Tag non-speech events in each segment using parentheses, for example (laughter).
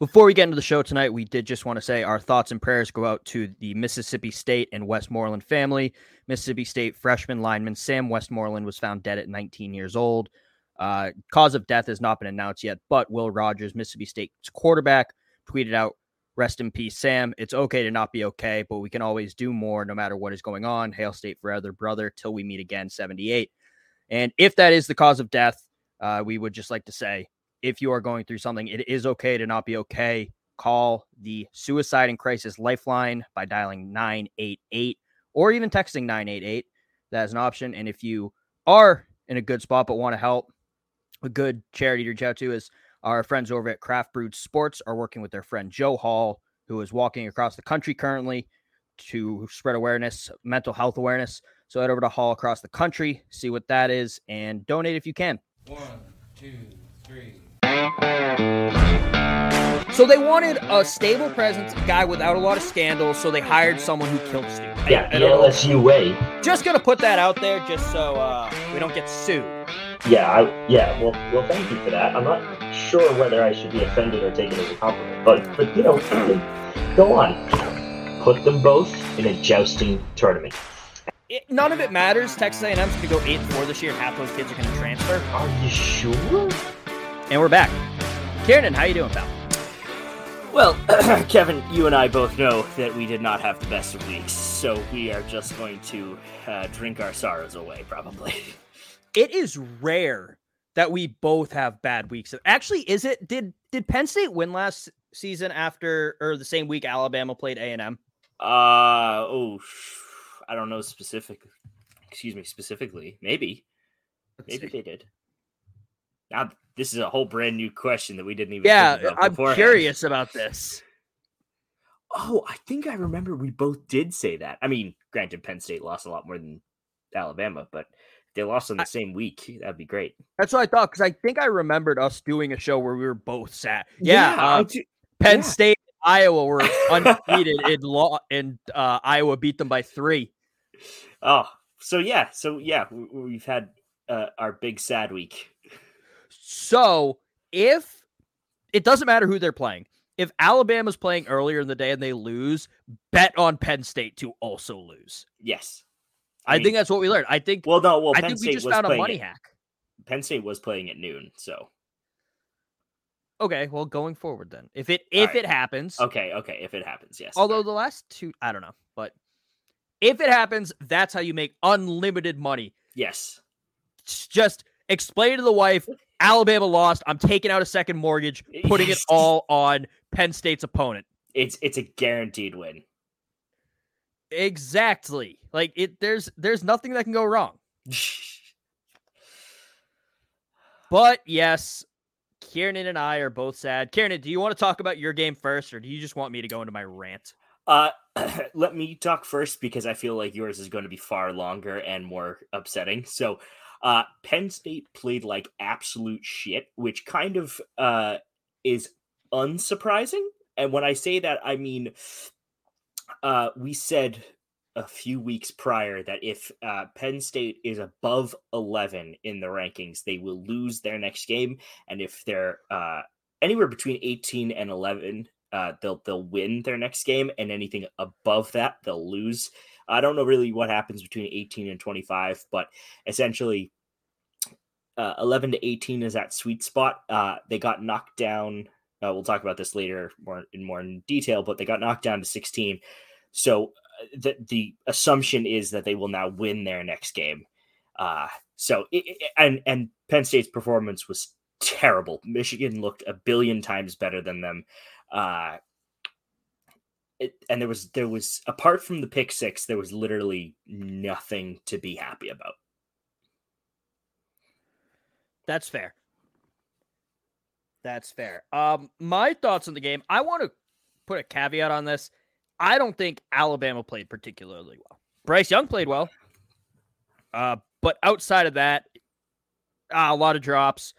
Before we get into the show tonight, we did just want to say our thoughts and prayers go out to the Mississippi State and Westmoreland family. Mississippi State freshman lineman Sam Westmoreland was found dead at 19 years old. Uh, cause of death has not been announced yet, but Will Rogers, Mississippi State's quarterback, tweeted out, Rest in peace, Sam. It's okay to not be okay, but we can always do more no matter what is going on. Hail State forever, brother, till we meet again, 78. And if that is the cause of death, uh, we would just like to say if you are going through something, it is okay to not be okay. Call the Suicide and Crisis Lifeline by dialing 988 or even texting 988. That is an option. And if you are in a good spot but want to help, a good charity to reach out to is our friends over at Craft Brewed Sports are working with their friend Joe Hall, who is walking across the country currently to spread awareness, mental health awareness. So head over to Hall across the country, see what that is, and donate if you can. One, two, three. So they wanted a stable presence, a guy without a lot of scandals. So they hired someone who killed Stu. Yeah, the. LSU way. Just gonna put that out there, just so uh, we don't get sued. Yeah, I, yeah. Well, well, thank you for that. I'm not sure whether I should be offended or taken as a compliment, but but you know, (clears throat) go on. Put them both in a jousting tournament. It, none of it matters. Texas A&M's gonna go eight four this year, and half those kids are gonna transfer. Are you sure? And we're back. Kieran, how you doing, pal? Well, (clears throat) Kevin, you and I both know that we did not have the best of weeks, so we are just going to uh, drink our sorrows away, probably. (laughs) It is rare that we both have bad weeks. Actually, is it? Did did Penn State win last season after or the same week Alabama played A and M? Uh oh, I don't know specific. Excuse me, specifically. Maybe, maybe they did. Now this is a whole brand new question that we didn't even. Yeah, I'm beforehand. curious about this. Oh, I think I remember we both did say that. I mean, granted, Penn State lost a lot more than Alabama, but they lost on the same week. That'd be great. That's what I thought because I think I remembered us doing a show where we were both sad. Yeah, I uh, do- Penn yeah. State, and Iowa were (laughs) undefeated in law, and uh, Iowa beat them by three. Oh, so yeah, so yeah, we, we've had uh, our big sad week. So if it doesn't matter who they're playing, if Alabama's playing earlier in the day and they lose, bet on Penn State to also lose. Yes, I, mean- think that's what we learned. I think. Well, no, well, I Penn think State we just found a money at- hack. Penn State was playing at noon, so Okay, well, going forward then, if it if right. it happens, okay, okay, if it happens, yes. although the last two, I don't know, but if it happens, that's how you make unlimited money. yes, It's Just explain to the wife, Alabama lost. I'm taking out a second mortgage, putting it all on Penn State's opponent. it's it's a guaranteed win. Exactly. Like it there's there's nothing that can go wrong. (laughs) But yes, Kieran and I are both sad. Kieran, do you want to talk about your game first, or do you just want me to go into my rant? Uh, (clears throat) let me talk first because I feel like yours is going to be far longer and more upsetting. So, uh, Penn State played like absolute shit, which kind of uh is unsurprising. And when I say that, I mean, uh, we said a few weeks prior that if uh, Penn State is above 11 in the rankings, they will lose their next game. And if they're uh, anywhere between 18 and 11, uh, they'll they'll win their next game, and anything above that, they'll lose. I don't know really what happens between 18 and 25, but essentially, uh, 11 to 18 is that sweet spot. Uh, they got knocked down. Uh, we'll talk about this later more in more in detail, but they got knocked down to 16. So uh, the the assumption is that they will now win their next game. Uh, so it, and and Penn State's performance was terrible. Michigan looked a billion times better than them. It, and there was there was apart from the pick six, there was literally nothing to be happy about. That's fair. That's fair. Um, my thoughts on the game. I want to put a caveat on this. I don't think Alabama played particularly well. Bryce Young played well, uh, but outside of that, uh, a lot of drops,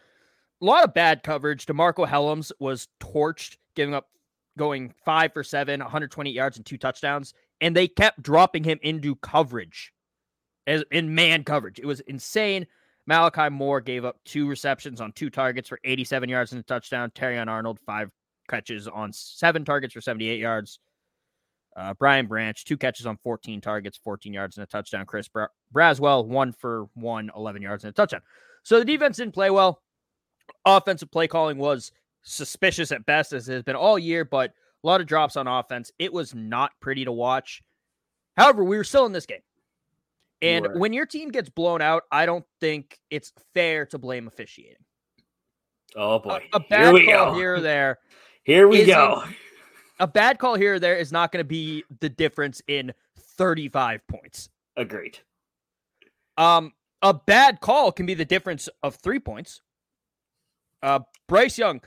a lot of bad coverage. DeMarcco Hellams was torched, giving up going five for seven, 120 yards and two touchdowns, and they kept dropping him into coverage as in man coverage. It was insane. Malachi Moore gave up two receptions on two targets for 87 yards and a touchdown. Terrion Arnold, five catches on seven targets for 78 yards. Uh, Brian Branch, two catches on 14 targets, 14 yards and a touchdown. Chris Bra- Braswell, one for one, 11 yards and a touchdown. So the defense didn't play well. Offensive play calling was suspicious at best, as it has been all year, but a lot of drops on offense. It was not pretty to watch. However, we were still in this game. And when your team gets blown out, I don't think it's fair to blame officiating. Oh boy, a here bad we call go. here or there, (laughs) Here we go. a bad call here or there is not going to be the difference in 35 points. Agreed. Um, a bad call can be the difference of three points. Uh, Bryce Young,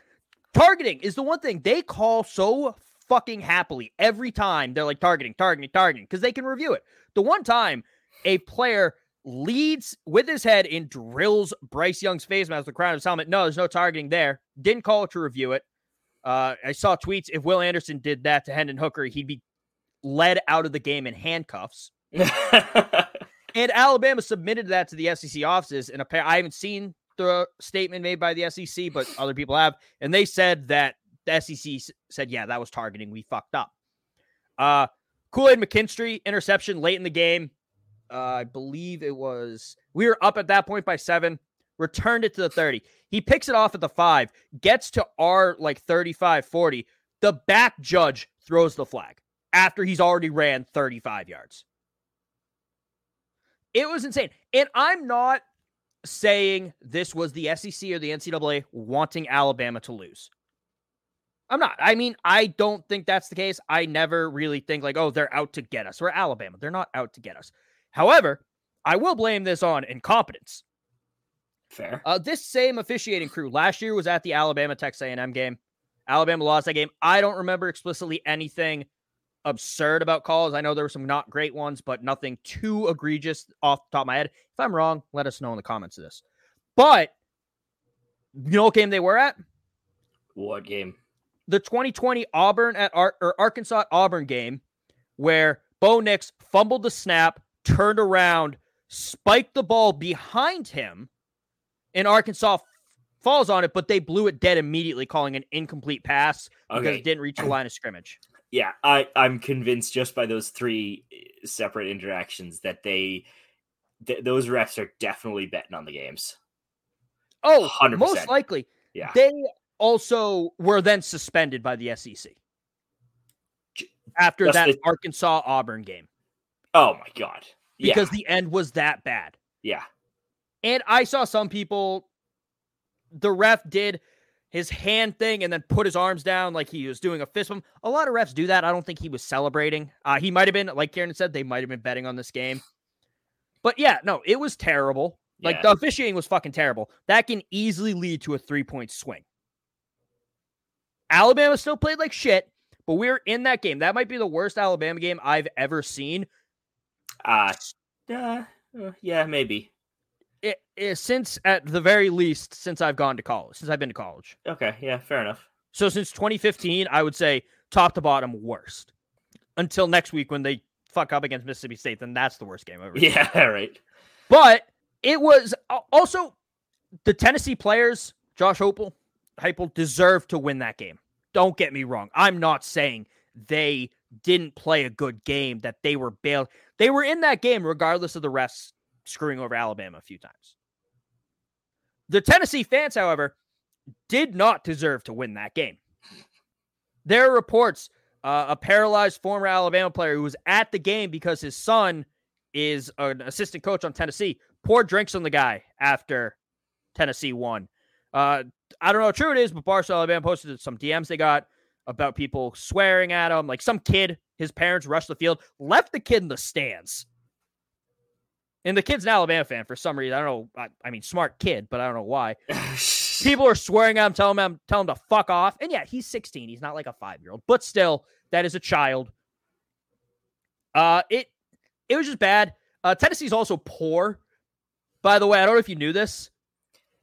targeting is the one thing they call so fucking happily every time. They're like targeting, targeting, targeting because they can review it. The one time a player leads with his head and drills Bryce Young's face mask, the crown of his helmet. No, there's no targeting there. Didn't call it to review it. Uh, I saw tweets. If Will Anderson did that to Hendon Hooker, he'd be led out of the game in handcuffs. (laughs) And Alabama submitted that to the SEC offices, and I haven't seen the statement made by the SEC, but other people have, and they said that the SEC said, "Yeah, that was targeting. We fucked up." Uh, Kool Aid McKinstry interception late in the game. Uh, I believe it was we were up at that point by seven. Returned it to the 30. He picks it off at the five, gets to our like 35 40. The back judge throws the flag after he's already ran 35 yards. It was insane. And I'm not saying this was the SEC or the NCAA wanting Alabama to lose. I'm not. I mean, I don't think that's the case. I never really think like, oh, they're out to get us. We're Alabama. They're not out to get us. However, I will blame this on incompetence. Fair. Uh, this same officiating crew last year was at the Alabama Texas A&M game. Alabama lost that game. I don't remember explicitly anything absurd about calls. I know there were some not great ones, but nothing too egregious off the top of my head. If I'm wrong, let us know in the comments of this. But you know what game they were at? What game? The 2020 Auburn at Ar- or Arkansas Auburn game, where Bo Nix fumbled the snap, turned around, spiked the ball behind him, and Arkansas f- falls on it, but they blew it dead immediately, calling an incomplete pass because Okay. it didn't reach the line of scrimmage. Yeah, I I'm convinced just by those three eh, separate interactions that they th- those refs are definitely betting on the games. Oh, 100%. most likely. Yeah. They also were then suspended by the SEC after just that the- Arkansas Auburn game Oh my god. Yeah. because the end was that bad. yeah. And I saw some people, the ref did his hand thing and then put his arms down like he was doing a fist bump. A lot of refs do that. I don't think he was celebrating. Uh, he might have been, like Kieran said, they might have been betting on this game. But yeah, no, it was terrible. Like Yeah. the officiating was fucking terrible. That can easily lead to a three point swing. Alabama still played like shit, but we are in that game. That might be the worst Alabama game I've ever seen. Uh, uh, uh, yeah, maybe. It, it- since, at the very least, since I've gone to college, since I've been to college. Okay, yeah, fair enough. So since 2015, I would say top to bottom worst. Until next week when they fuck up against Mississippi State, then that's the worst game ever. (laughs) Yeah, right. But it was uh, also the Tennessee players, Josh Heupel, Heupel deserved to win that game. Don't get me wrong. I'm not saying they didn't play a good game, that they were bailed. They were in that game regardless of the refs screwing over Alabama a few times. The Tennessee fans, however, did not deserve to win that game. There are reports uh, a paralyzed former Alabama player who was at the game because his son is an assistant coach on Tennessee poured drinks on the guy after Tennessee won. Uh, I don't know how true it is, but Barstool Alabama posted some DMs they got about people swearing at him. Like some kid, his parents rushed the field, left the kid in the stands. And the kid's an Alabama fan for some reason. I don't know. I, I mean, smart kid, but I don't know why. (laughs) People are swearing at him, telling him, telling him to fuck off. And yeah, he's 16. He's not like a five year old, but still, that is a child. Uh, it it was just bad. Uh, Tennessee's also poor. By the way, I don't know if you knew this.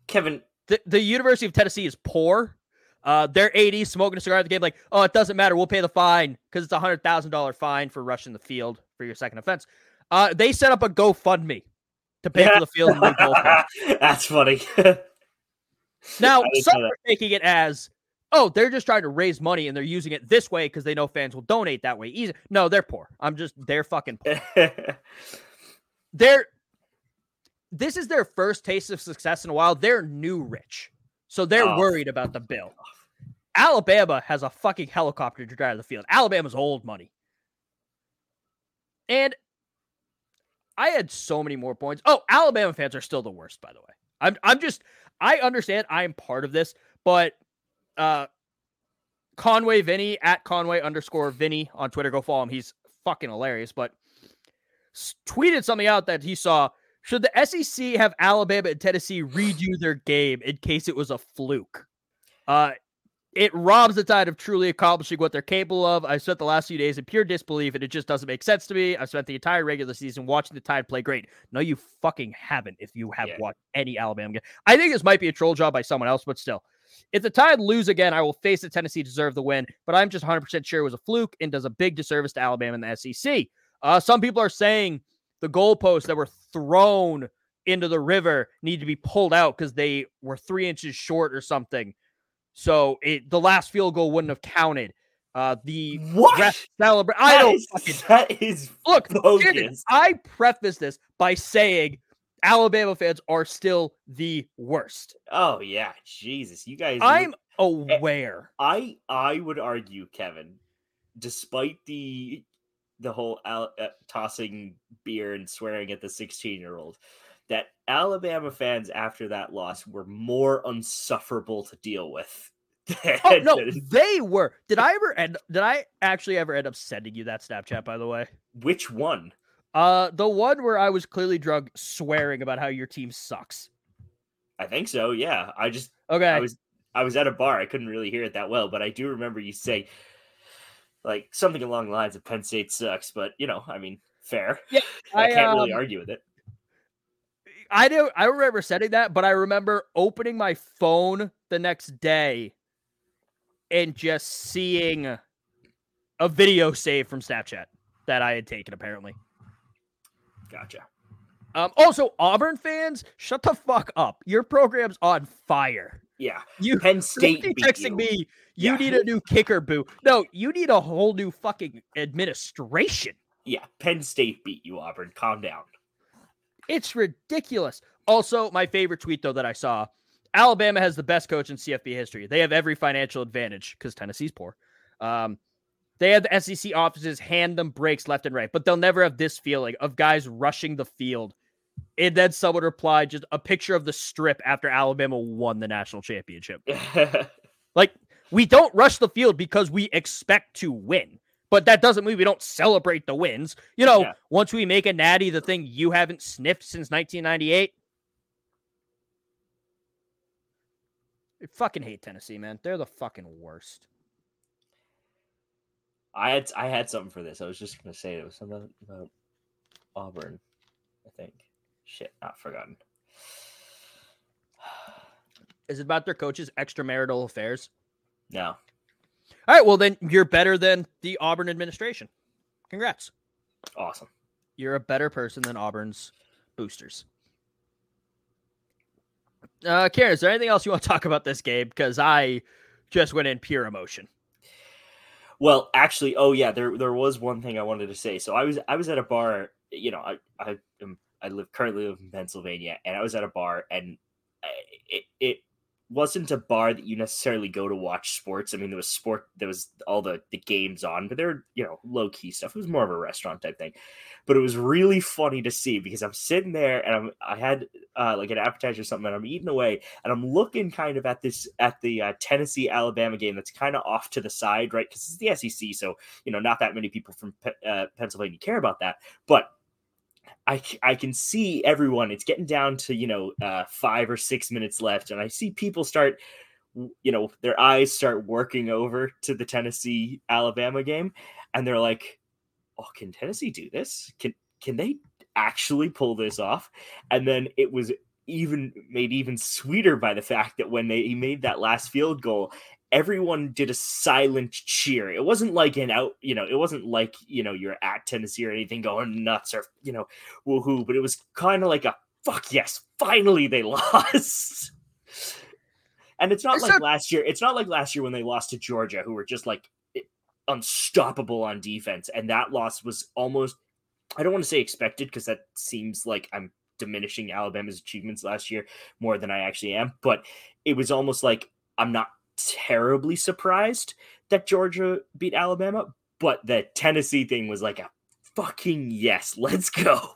Kevin, the, the University of Tennessee is poor. Uh, they're AD smoking a cigar at the game, like, oh, it doesn't matter. We'll pay the fine because it's a hundred thousand dollar fine for rushing the field for your second offense. Uh, they set up a GoFundMe to pay for the field. (laughs) That's funny. (laughs) now, some are taking it as, oh, they're just trying to raise money and they're using it this way because they know fans will donate that way. Easy. No, they're poor. I'm just they're fucking poor. (laughs) they're this is their first taste of success in a while. They're new rich. So they're oh. worried about the bill. Alabama has a fucking helicopter to drive the field. Alabama's old money. And I had so many more points. Oh, Alabama fans are still the worst, by the way. I'm I'm just I understand I'm part of this, but uh Conway Vinny at Conway underscore Vinny on Twitter. Go follow him. He's fucking hilarious. But tweeted something out that he saw should the SEC have Alabama and Tennessee redo their game in case it was a fluke? Uh, it robs the tide of truly accomplishing what they're capable of. I spent the last few days in pure disbelief, and it just doesn't make sense to me. I spent the entire regular season watching the Tide play great. No, you fucking haven't. If you have yeah. watched any Alabama game, I think this might be a troll job by someone else, but still, if the Tide lose again, I will face the Tennessee deserve the win. But I'm just 100 percent sure it was a fluke and does a big disservice to Alabama and the SEC. Uh, some people are saying the goalposts that were thrown into the river need to be pulled out because they were three inches short or something. So it the last field goal wouldn't have counted. Uh, the what celebrate. I don't is, fucking (laughs) that is look. I preface this by saying Alabama fans are still the worst. Oh yeah, Jesus, you guys. I'm aware. I I would argue, Kevin, despite the the whole al- uh, tossing beer and swearing at the 16 year old that Alabama fans after that loss were more unsufferable to deal with. oh no, (laughs) they were. Did I ever end? Did I actually ever end up sending you that Snapchat? By the way, which one? Uh, the one where I was clearly drunk, swearing about how your team sucks. I think so. Yeah, I just okay. I was I was at a bar. I couldn't really hear it that well, but I do remember you say like something along the lines of Penn State sucks, but you know, I mean, fair. Yeah, (laughs) I, I can't um, really argue with it. I do. I remember setting that, but I remember opening my phone the next day and just seeing a video save from Snapchat that I had taken. Apparently, gotcha. Um, also, Auburn fans, shut the fuck up. Your program's on fire. Yeah, you Penn (laughs) State texting you. me. You yeah. need a new kicker, boo. No, you need a whole new fucking administration. Yeah, Penn State beat you, Auburn. Calm down. It's ridiculous. Also, my favorite tweet though that I saw: Alabama has the best coach in CFB history. They have every financial advantage because Tennessee's poor. Um, they have the SEC offices hand them breaks left and right, but they'll never have this feeling of guys rushing the field and then someone replied just a picture of the strip after Alabama won the national championship. (laughs) like, we don't rush the field because we expect to win. But that doesn't mean we don't celebrate the wins. You know, yeah. once we make a natty the thing you haven't sniffed since 1998. I fucking hate Tennessee, man. They're the fucking worst. I had I had something for this. I was just gonna say it was something about Auburn, I think. Shit, not forgotten. (sighs) Is it about their coaches' extramarital affairs? No. All right. Well, then you're better than the Auburn administration. Congrats. Awesome. You're a better person than Auburn's boosters. Uh, Karen, is there anything else you want to talk about this game? Because I just went in pure emotion. Well, actually, oh yeah, there there was one thing I wanted to say. So I was I was at a bar. You know, I I am I live currently live in Pennsylvania, and I was at a bar, and it it wasn't a bar that you necessarily go to watch sports. I mean, there was sport, there was all the the games on, but they're you know low key stuff. It was more of a restaurant type thing, but it was really funny to see because I'm sitting there and I'm I had uh, like an appetizer or something, and I'm eating away, and I'm looking kind of at this at the uh, Tennessee Alabama game that's kind of off to the side, right? Because it's the SEC, so you know not that many people from uh, Pennsylvania care about that, but I, I can see everyone. It's getting down to you know uh, five or six minutes left, and I see people start, you know, their eyes start working over to the Tennessee Alabama game, and they're like, "Oh, can Tennessee do this? Can can they actually pull this off?" And then it was even made even sweeter by the fact that when they he made that last field goal everyone did a silent cheer. It wasn't like an out, you know, it wasn't like, you know, you're at Tennessee or anything going nuts or, you know, woohoo, but it was kind of like a fuck yes, finally they (laughs) lost. and it's not It's like not- last year. It's not like last year when they lost to Georgia, who were just like unstoppable on defense. And that loss was almost, I don't want to say expected because that seems like I'm diminishing Alabama's achievements last year more than I actually am. But it was almost like I'm not terribly surprised that Georgia beat Alabama, but the Tennessee thing was like a fucking yes, (laughs) let's go.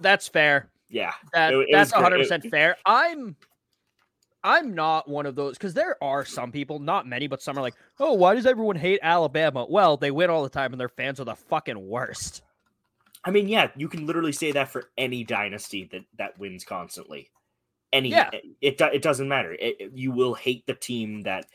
That's fair. Yeah. That, It- it that's 100 percent fair. I'm I'm not one of those because there are some people, not many, but some are like, oh, why does everyone hate Alabama? Well, they win all the time and their fans are the fucking worst. I mean, yeah, you can literally say that for any dynasty that that wins constantly. Any, Yeah. Eh, it it, doesn't matter. It, you will hate the team that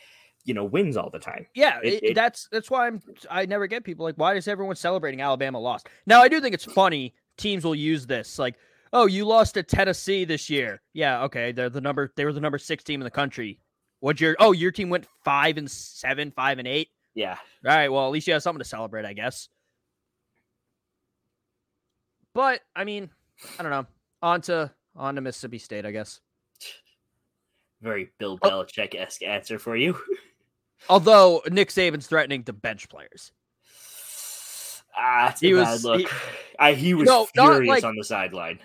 you know wins all the time. Yeah, It- it- that's that's why I'm I never get people like why is everyone celebrating Alabama lost? Now I do think it's funny teams will use this like oh you lost to Tennessee this year yeah okay they're the number they were the number six team in the country what your oh your team went five and seven five and eight Yeah, all right well at least you have something to celebrate I guess but I mean I don't know on to on to Mississippi State I guess very Bill. Belichick esque answer for you. (laughs) although Nick Saban's threatening to bench players Ah, it's He a was- bad look. he- I, he was No, furious like- on the sideline.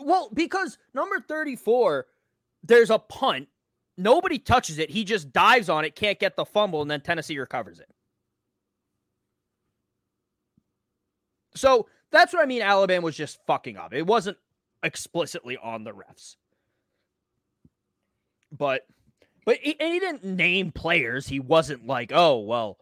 Well, because number 34, there's a punt. Nobody touches it. He just dives on it, can't get the fumble, and then Tennessee recovers it. So that's what I mean. Alabama was just fucking up. It wasn't explicitly on the refs. But but he, and he didn't name players. He wasn't like, oh well,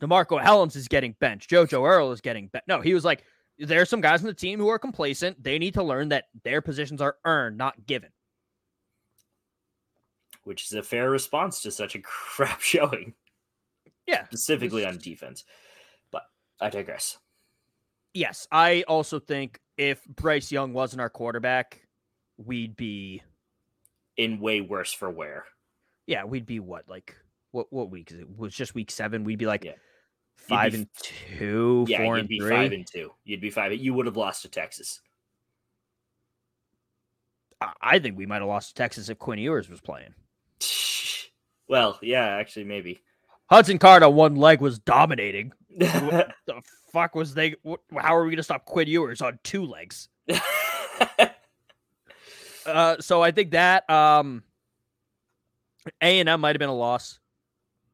DeMarcco Hellams is getting benched. JoJo Earle is getting benched. No, he was like, there's some guys on the team who are complacent. They need to learn that their positions are earned, not given. which is a fair response to such a (laughs) crap showing, Yeah. specifically on defense. But I digress. Yes, I also think if Bryce Young wasn't our quarterback, we'd be In way worse for wear. yeah, we'd be what like what what week is it? Was just week seven? We'd be like Yeah. five be and two, Yeah, four you'd and be three. five and two. You'd be five. You would have lost to Texas. I- think we might have lost to Texas if Quinn Ewers was playing. (laughs) Well, yeah, actually, maybe. Hudson Card on one leg was dominating. (laughs) What the fuck was they? How are we gonna stop Quinn Ewers on two legs? (laughs) Uh, so I think that um, A and M might have been a loss.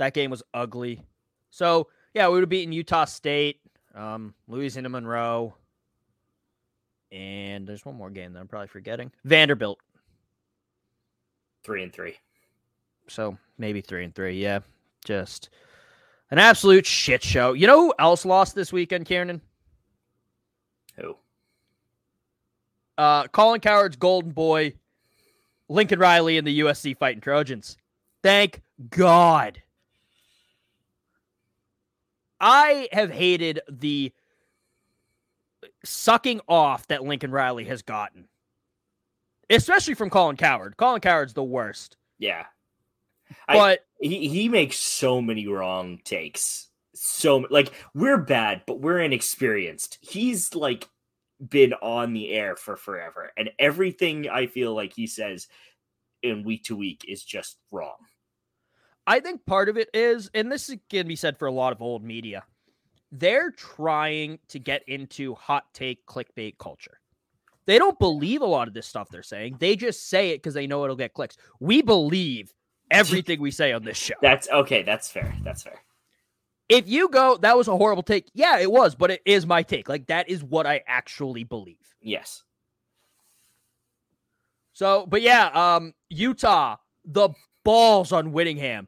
That game was ugly. So, yeah, we would have beaten Utah State, um, Louisiana Monroe, and there's one more game that I'm probably forgetting. Vanderbilt. Three and three. So maybe three and three. Yeah. Just an absolute shit show. You know who else lost this weekend, Kieran? Who? Uh, Colin Cowherd's golden boy, Lincoln Riley, and the USC Fighting Trojans. Thank God. I have hated the sucking off that Lincoln Riley has gotten, especially from Colin Cowherd. Colin Cowherd's the worst. Yeah, but I, he he makes so many wrong takes. So like we're bad, but we're inexperienced. He's like been on the air for forever, and everything I feel like he says in week to week is just wrong. I think part of it is, and this can be said for a lot of old media, they're trying to get into hot take clickbait culture. They don't believe a lot of this stuff they're saying. They just say it because they know it'll get clicks. We believe everything we say on this show. That's okay. That's fair. That's fair. If you go, that was a horrible take. Yeah, it was, but it is my take. Like that is what I actually believe. Yes. So, but yeah, um, Utah, the balls on Whittingham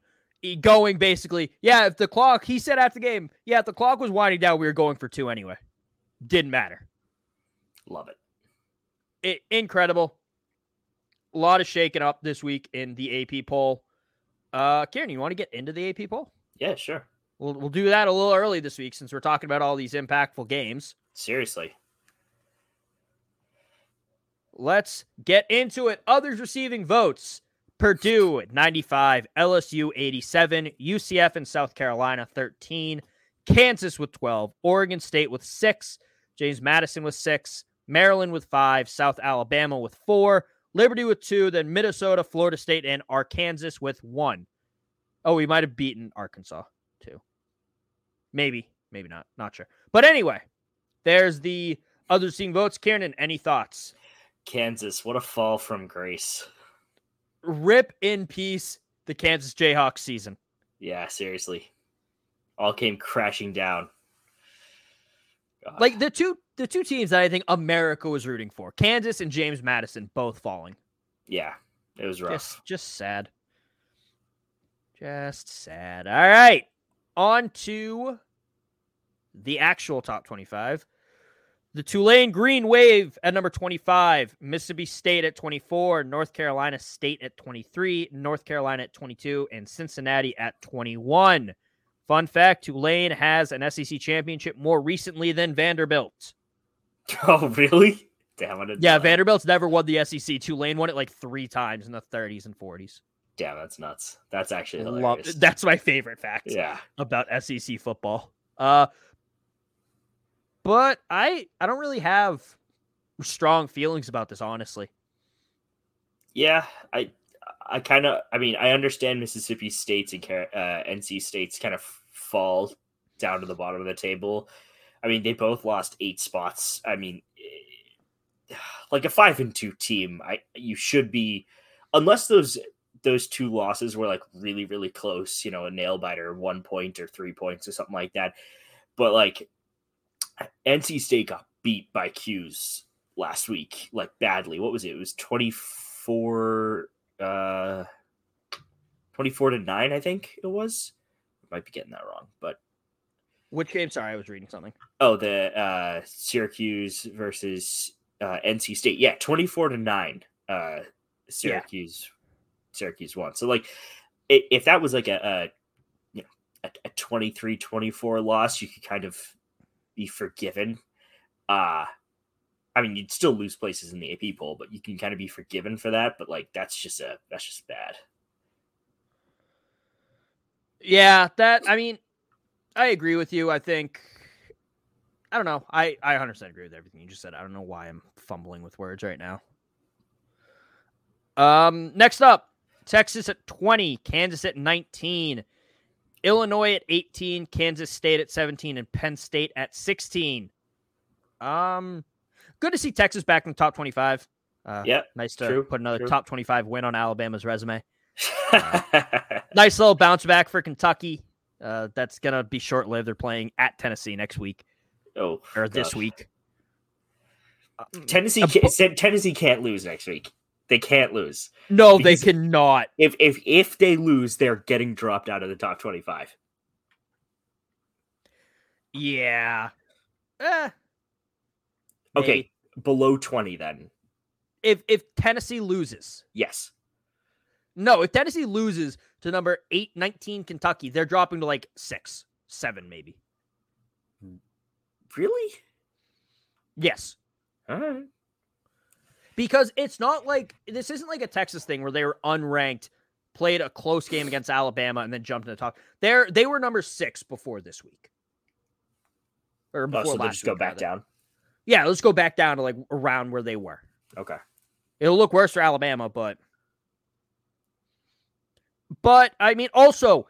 going basically, yeah, if the clock, he said after the game, yeah, if the clock was winding down, we were going for two anyway. Didn't matter. Love it. it incredible. A lot of shaking up this week in the AP poll. Uh, Kieran, you want to get into the AP poll? Yeah, sure. We'll, we'll do that a little early this week since we're talking about all these impactful games. Seriously. Let's get into it. Others receiving votes. Purdue at 95, LSU 87, UCF and South Carolina 13, Kansas with 12, Oregon State with 6, James Madison with 6, Maryland with 5, South Alabama with 4, Liberty with 2, then Minnesota, Florida State and Arkansas with 1. Oh, we might have beaten Arkansas too. Maybe, maybe not, not sure. But anyway, there's the other seeing votes. Kieran, any thoughts? Kansas, what a fall from grace rip in peace the Kansas Jayhawks season. Yeah, seriously. All came crashing down. God. Like the two the two teams that I think America was rooting for, Kansas and James Madison, both falling. Yeah, it was rough. Just, just sad. Just sad. All right. On to the actual top 25. The Tulane Green Wave at number 25, Mississippi State at 24, North Carolina State at 23, North Carolina at 22, and Cincinnati at 21. Fun fact Tulane has an SEC championship more recently than Vanderbilt. (laughs) Oh, really? Damn it. Yeah, Vanderbilt's never won the SEC. Tulane won it like three times in the 30s and 40s. Damn, that's nuts. That's actually hilarious. Love, that's my favorite fact yeah. about SEC football. Uh, but I I don't really have strong feelings about this, honestly. Yeah, I I kind of I mean I understand Mississippi State's and uh, NC State's kind of fall down to the bottom of the table. I mean they both lost eight spots. I mean, eh, like a five and two team, I you should be unless those those two losses were like really really close, you know, a nail biter, one point or three points or something like that. But like NC State got beat by 'Cuse last week, like badly. What was it? It was 24 uh 24 to 9, I think it was. I might be getting that wrong, but which game? Sorry, I was reading something. Oh, the uh Syracuse versus uh NC State. Yeah, 24 to 9. Uh Syracuse yeah. Syracuse won. So like if that was like a, a you know a, a 23-24 loss, you could kind of be forgiven. Uh I mean, you'd still lose places in the AP poll, but you can kind of be forgiven for that. But like, that's just a that's just bad. Yeah, that I mean, I agree with you. I think I don't know. I I 100% agree with everything you just said. I don't know why I'm fumbling with words right now. Um, next up, Texas at 20, Kansas at 19, Illinois at 18, Kansas State at 17, and Penn State at 16. Um, good to see Texas back in the top 25. Uh, yeah, nice to true, put another true. top 25 win on Alabama's resume. (laughs) nice little bounce back for Kentucky. Uh, that's gonna be short lived. They're playing at Tennessee next week oh, or this week. Tennessee Uh, can't, Tennessee can't lose next week. They can't lose. No, they cannot. If if if they lose, they're getting dropped out of the top twenty-five. Yeah. Eh, Okay, maybe. below twenty then. If if Tennessee loses, Yes. no, if Tennessee loses to number eight, 19 Kentucky, they're dropping to like six, seven, maybe. Really? Yes. All right. Because it's not like this isn't like a Texas thing where they were unranked, played a close game against Alabama, and then jumped to the top. They're they were number six before this week. Or Oh, before so last just go week, back rather. down. Yeah, let's go back down to like around where they were. Okay. It'll look worse for Alabama, but but I mean also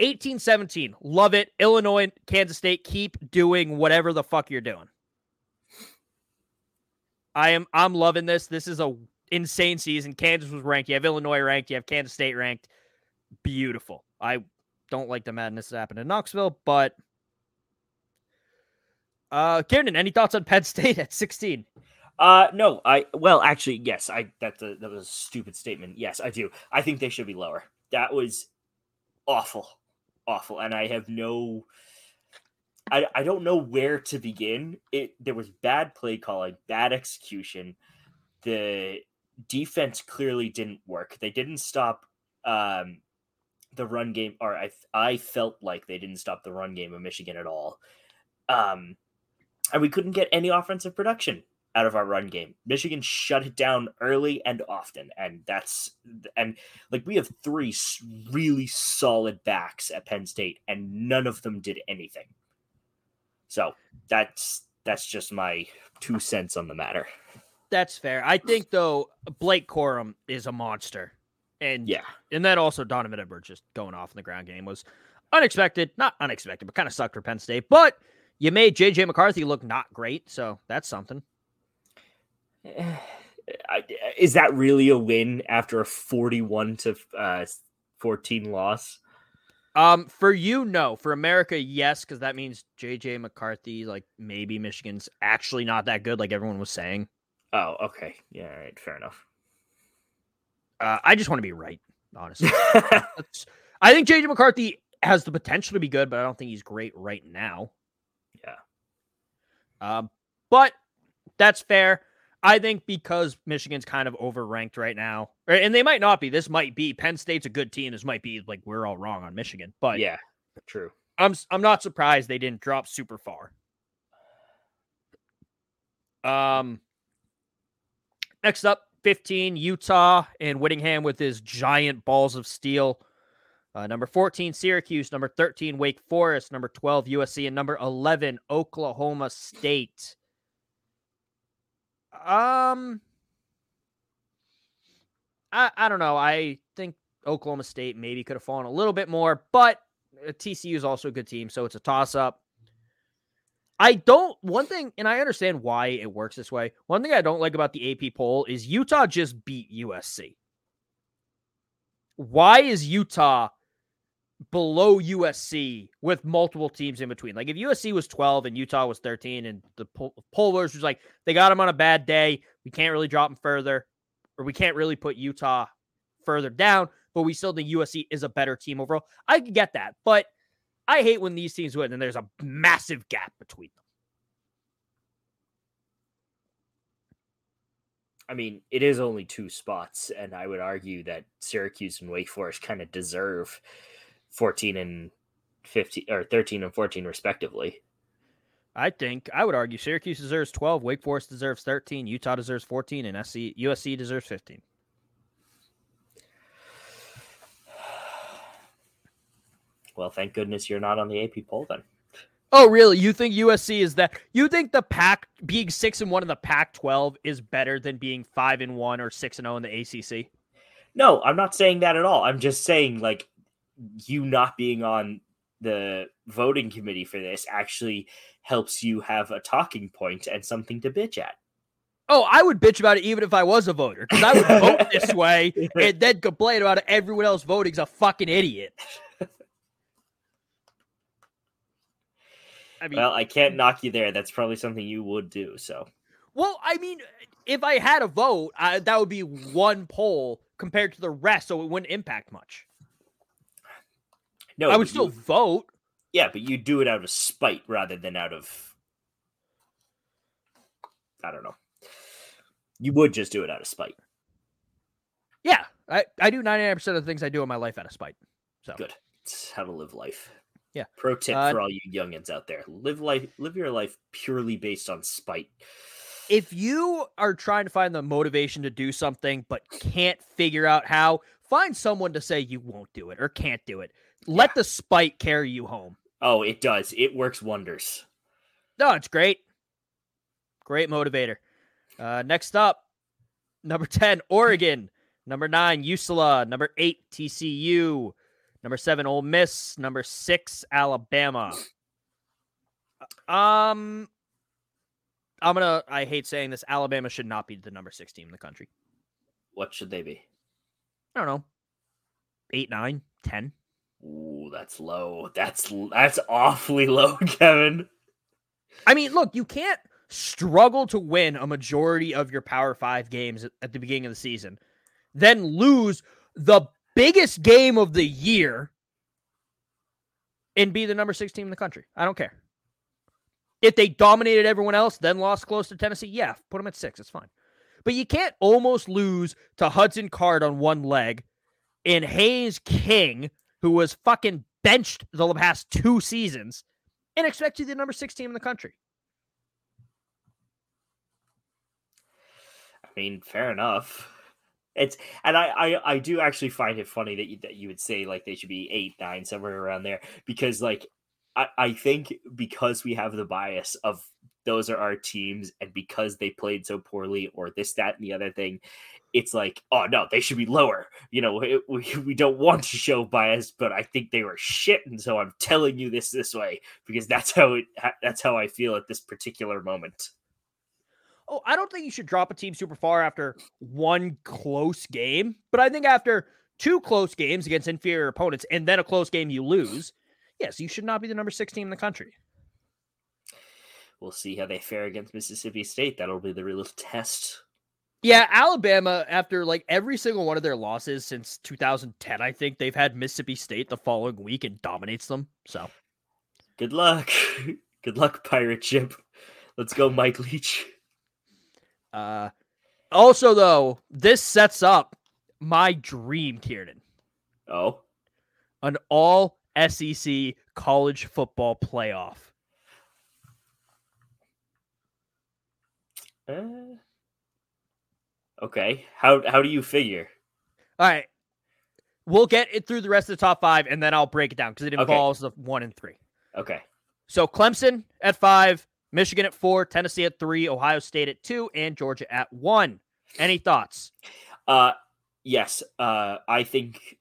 18-17, love it. Illinois, Kansas State, keep doing whatever the fuck you're doing. I am I'm loving this. This is a insane season. Kansas was ranked. You have Illinois ranked. You have Kansas State ranked. Beautiful. I don't like the madness that happened in Knoxville, but uh Kieran, any thoughts on Penn (laughs) State at 16? Uh no, I well actually yes, I that's a, that was a stupid statement. Yes, I do. I think they should be lower. That was awful. Awful. And I have no I I don't know where to begin. It there was bad play calling, bad execution. The defense clearly didn't work. They didn't stop um the run game or I I felt like they didn't stop the run game of Michigan at all. Um and we couldn't get any offensive production out of our run game. Michigan shut it down early and often, and that's and like we have three really solid backs at Penn State, and none of them did anything. So that's that's just my two cents on the matter. That's fair. I think though Blake Corum is a monster, and Yeah, and then also Donovan Edwards just going off in the ground game was unexpected. Not unexpected, but kind of sucked for Penn State. But you made JJ McCarthy look not great, so that's something. (sighs) Is that really a win after a forty-one to uh, fourteen loss? Um, for you, no. For America, yes, because that means JJ McCarthy, like maybe Michigan's actually not that good, like everyone was saying. Oh, okay, yeah, all right, fair enough. Uh, I just want to be right, honestly. (laughs) I think JJ McCarthy has the potential to be good, but I don't think he's great right now. Yeah. Um, but that's fair. I think because Michigan's kind of overranked right now, and they might not be. This might be Penn State's a good team. This might be like we're all wrong on Michigan, but yeah, true. I'm I'm not surprised they didn't drop super far. Um, next up, 15 Utah and Whittingham with his giant balls of steel. Uh, number 14 Syracuse, number 13 Wake Forest, number 12 USC, and number 11 Oklahoma State. Um, I I don't know. I think Oklahoma State maybe could have fallen a little bit more, but uh, TCU is also a good team, so it's a toss up. I don't one thing, and I understand why it works this way. One thing I don't like about the AP poll is Utah just beat USC. Why is Utah below USC with multiple teams in between? Like if USC was 12 and Utah was 13, and the poll- pollers was like, they got them on a bad day. We can't really drop them further, or we can't really put Utah further down, but we still think USC is a better team overall. I can get that, but I hate when these teams win and there's a massive gap between them. I mean, it is only two spots, and I would argue that Syracuse and Wake Forest kind of deserve 14 and 15 or 13 and 14 respectively. I think I would argue Syracuse deserves 12, Wake Forest deserves 13, Utah deserves 14, and SC, USC deserves 15. (sighs) Well, thank goodness you're not on the AP poll then. Oh, really? You think USC is that? You think the pack being six and one in the Pac 12 is better than being five and one or six and zero in the ACC? No, I'm not saying that at all. I'm just saying like you not being on the voting committee for this actually helps you have a talking point and something to bitch at. Oh, I would bitch about it even if I was a voter because I would (laughs) vote this way and then complain about it. Everyone else voting voting's a fucking idiot. I mean, well, I can't knock you there. That's probably something you would do. So, well, I mean, if I had a vote, I, that would be one poll compared to the rest, so it wouldn't impact much. No, I would still you, vote. Yeah, but you do it out of spite rather than out of I don't know. You would just do it out of spite. Yeah, I, I do 99% of the things I do in my life out of spite. So good. It's how to live life. Yeah. Pro tip uh, for all you youngins out there. Live life live your life purely based on spite. If you are trying to find the motivation to do something but can't figure out how, find someone to say you won't do it or can't do it. Let yeah. the spite carry you home. Oh, it does. It works wonders. No, it's great. Great motivator. Uh, next up, number 10, Oregon. Number nine, UCLA. Number eight, TCU. Number seven, Ole Miss. Number six, Alabama. Um, I'm gonna. I hate saying this. Alabama should not be the number six team in the country. What should they be? I don't know. Eight, nine, ten. Ooh, that's low. That's that's awfully (laughs) low, Kevin. I mean, look, you can't struggle to win a majority of your Power Five games at the beginning of the season, then lose the biggest game of the year and be the number six team in the country. I don't care. If they dominated everyone else, then lost close to Tennessee, yeah, put them at six. It's fine. But you can't almost lose to Hudson Card on one leg and Haynes King, who was fucking benched the past two seasons, and expect you the number six team in the country. I mean, fair enough. It's and I, I I do actually find it funny that you that you would say like they should be eight nine somewhere around there because like I I think because we have the bias of those are our teams and because they played so poorly or this that and the other thing it's like oh no they should be lower you know it, we, (laughs) we don't want to show bias but i think they were shit and so i'm telling you this this way because that's how it that's how i feel at this particular moment oh, I don't think you should drop a team super far after one close game, but I think after two close games against inferior opponents and then a close game you lose, yes, you should not be the number six team in the country. We'll see how they fare against Mississippi State. That'll be the real test. Yeah, Alabama, after like every single one of their losses since 2010, I think they've had Mississippi State the following week and dominates them. So good luck. (laughs) good luck, pirate ship. Let's go, Mike Leach. Uh, also, though, this sets up my dream, Kieran. Oh, an all SEC college football playoff. Uh, okay. How how do you figure? All right. We'll get it through the rest of the top five, and then I'll break it down because it involves okay. the one and three. Okay. So Clemson at five, Michigan at four, Tennessee at three, Ohio State at two, and Georgia at one. Any thoughts? Uh, yes. Uh, I think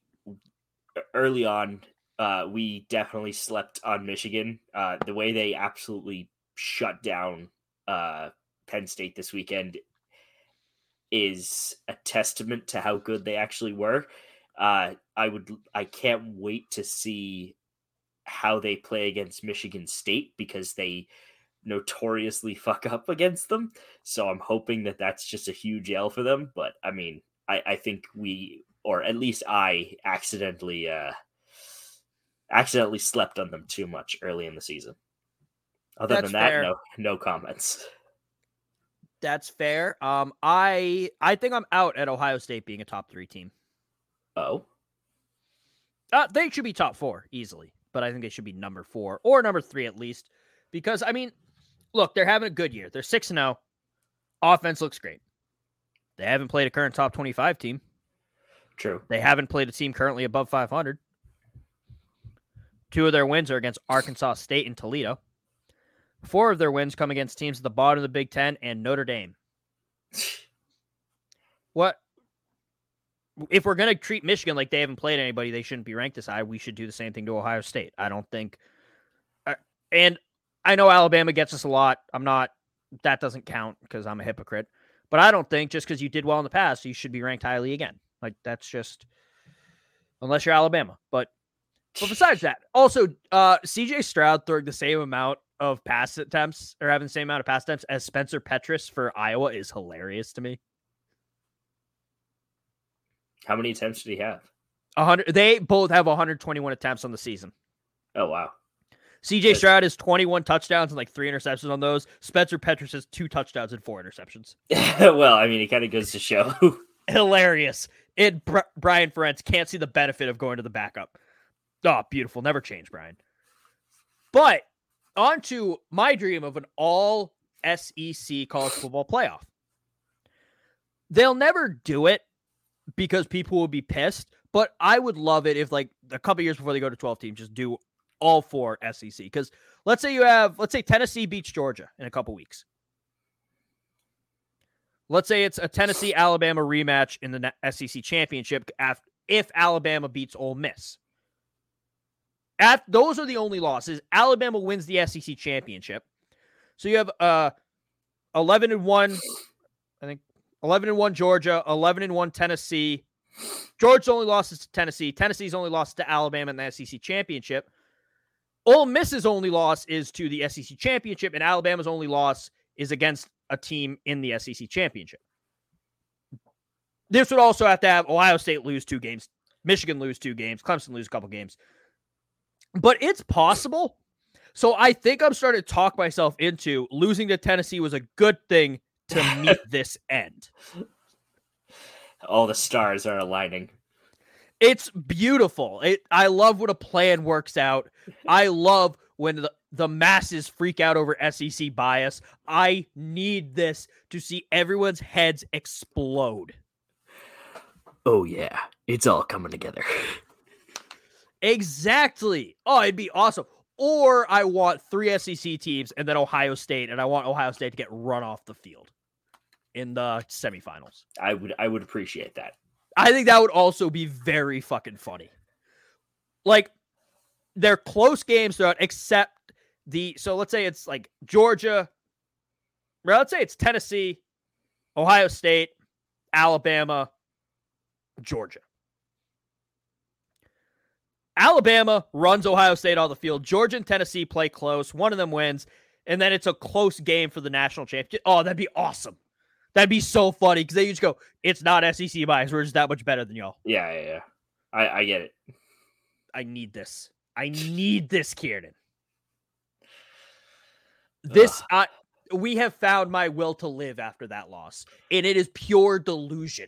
early on, uh, we definitely slept on Michigan. Uh, the way they absolutely shut down uh, Penn State this weekend is a testament to how good they actually were. Uh, I would, I can't wait to see how they play against Michigan State because they notoriously (laughs) fuck up against them. So I'm hoping that that's just a huge L for them. But I mean, I, I think we, or at least I, accidentally, uh, accidentally slept on them too much early in the season. Other that's than that, fair. no, no comments. That's fair. Um, I I think I'm out at Ohio State being a top three team. Oh, uh, they should be top four easily, but I think they should be number four or number three at least. Because I mean, look, they're having a good year. They're 6 and 0. Offense looks great. They haven't played a current top 25 team. True. They haven't played a team currently above 500. Two of their wins are against Arkansas State and Toledo. Four of their wins come against teams at the bottom of the Big Ten and Notre Dame. (sighs) what? if we're going to treat Michigan like they haven't played anybody, they shouldn't be ranked this high. We should do the same thing to Ohio State. I don't think. Uh, and I know Alabama gets us a lot. I'm not. That doesn't count because I'm a hypocrite. But I don't think just because you did well in the past, you should be ranked highly again. Like that's just unless you're Alabama. But but besides that, also uh CJ Stroud throwing the same amount of pass attempts or having the same amount of pass attempts as Spencer Petras for Iowa is hilarious to me. How many attempts did he have? 100 they both have 121 attempts on the season. Oh wow. CJ Stroud has 21 touchdowns and like three interceptions on those. Spencer Petras has two touchdowns and four interceptions. (laughs) well, I mean, it kind of goes to show. (laughs) Hilarious. And Br- Brian Ferentz can't see the benefit of going to the backup. Oh, beautiful. Never change, Brian. But on to my dream of an all SEC college football playoff. They'll never do it because people will be pissed, but I would love it if, like, a couple years before they go to 12 teams, just do all four SEC. Because let's say you have, let's say Tennessee beats Georgia in a couple weeks. Let's say it's a Tennessee Alabama rematch in the SEC championship if Alabama beats Ole Miss. At those are the only losses. Alabama wins the SEC championship. So you have uh 11 and 1 I think 11 and 1 Georgia, 11 and 1 Tennessee. Georgia's only losses to Tennessee. Tennessee's only lost to Alabama in the SEC championship. Ole Miss's only loss is to the SEC championship, and Alabama's only loss is against a team in the SEC championship. This would also have to have Ohio State lose two games, Michigan lose two games, Clemson lose a couple games. But it's possible. So I think I'm starting to talk myself into losing to Tennessee was a good thing to meet (laughs) this end. All the stars are aligning. It's beautiful. It I love when a plan works out. I love when the, the masses freak out over SEC bias. I need this to see everyone's heads explode. Oh yeah, it's all coming together. (laughs) exactly. Oh, it'd be awesome. Or I want three SEC teams and then Ohio State, and I want Ohio State to get run off the field in the semifinals. I would I would appreciate that. I think that would also be very fucking funny. Like they're close games throughout, except the so let's say it's like Georgia, or let's say it's Tennessee, Ohio State, Alabama, Georgia. Alabama runs Ohio State on the field. Georgia and Tennessee play close. One of them wins, and then it's a close game for the national championship. Oh, that'd be awesome. That'd be so funny because they just go, "It's not SEC bias. We're just that much better than y'all." Yeah, yeah, yeah. I, I get it. I need this. I need this, Kieran. This, I, we have found my will to live after that loss, and it is pure delusion.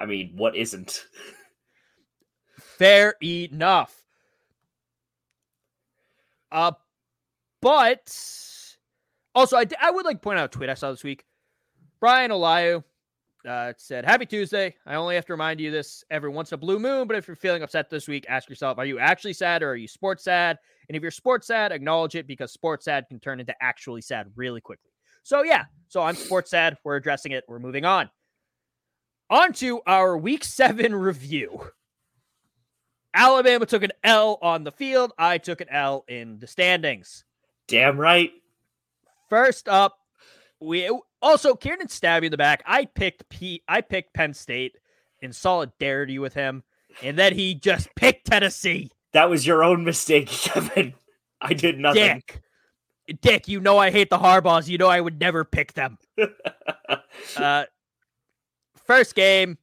I mean, what isn't? Fair enough. Uh, but also, I, I would like to point out a tweet I saw this week. Brian Olayu uh, said, Happy Tuesday. I only have to remind you this every once in a blue moon, but if you're feeling upset this week, ask yourself, are you actually sad or are you sports sad? And if you're sports sad, acknowledge it because sports sad can turn into actually sad really quickly. So, yeah, so I'm sports sad. We're addressing it. We're moving on. On to our week seven review. Alabama took an L on the field. I took an L in the standings. Damn right. First up, we also Kieran stabbed you in the back. I picked P. I picked Penn State in solidarity with him, and then he just picked Tennessee. That was your own mistake, (laughs) Kevin. I did nothing. Dick, Dick, you know I hate the Harbaughs. You know I would never pick them. (laughs) uh, first game,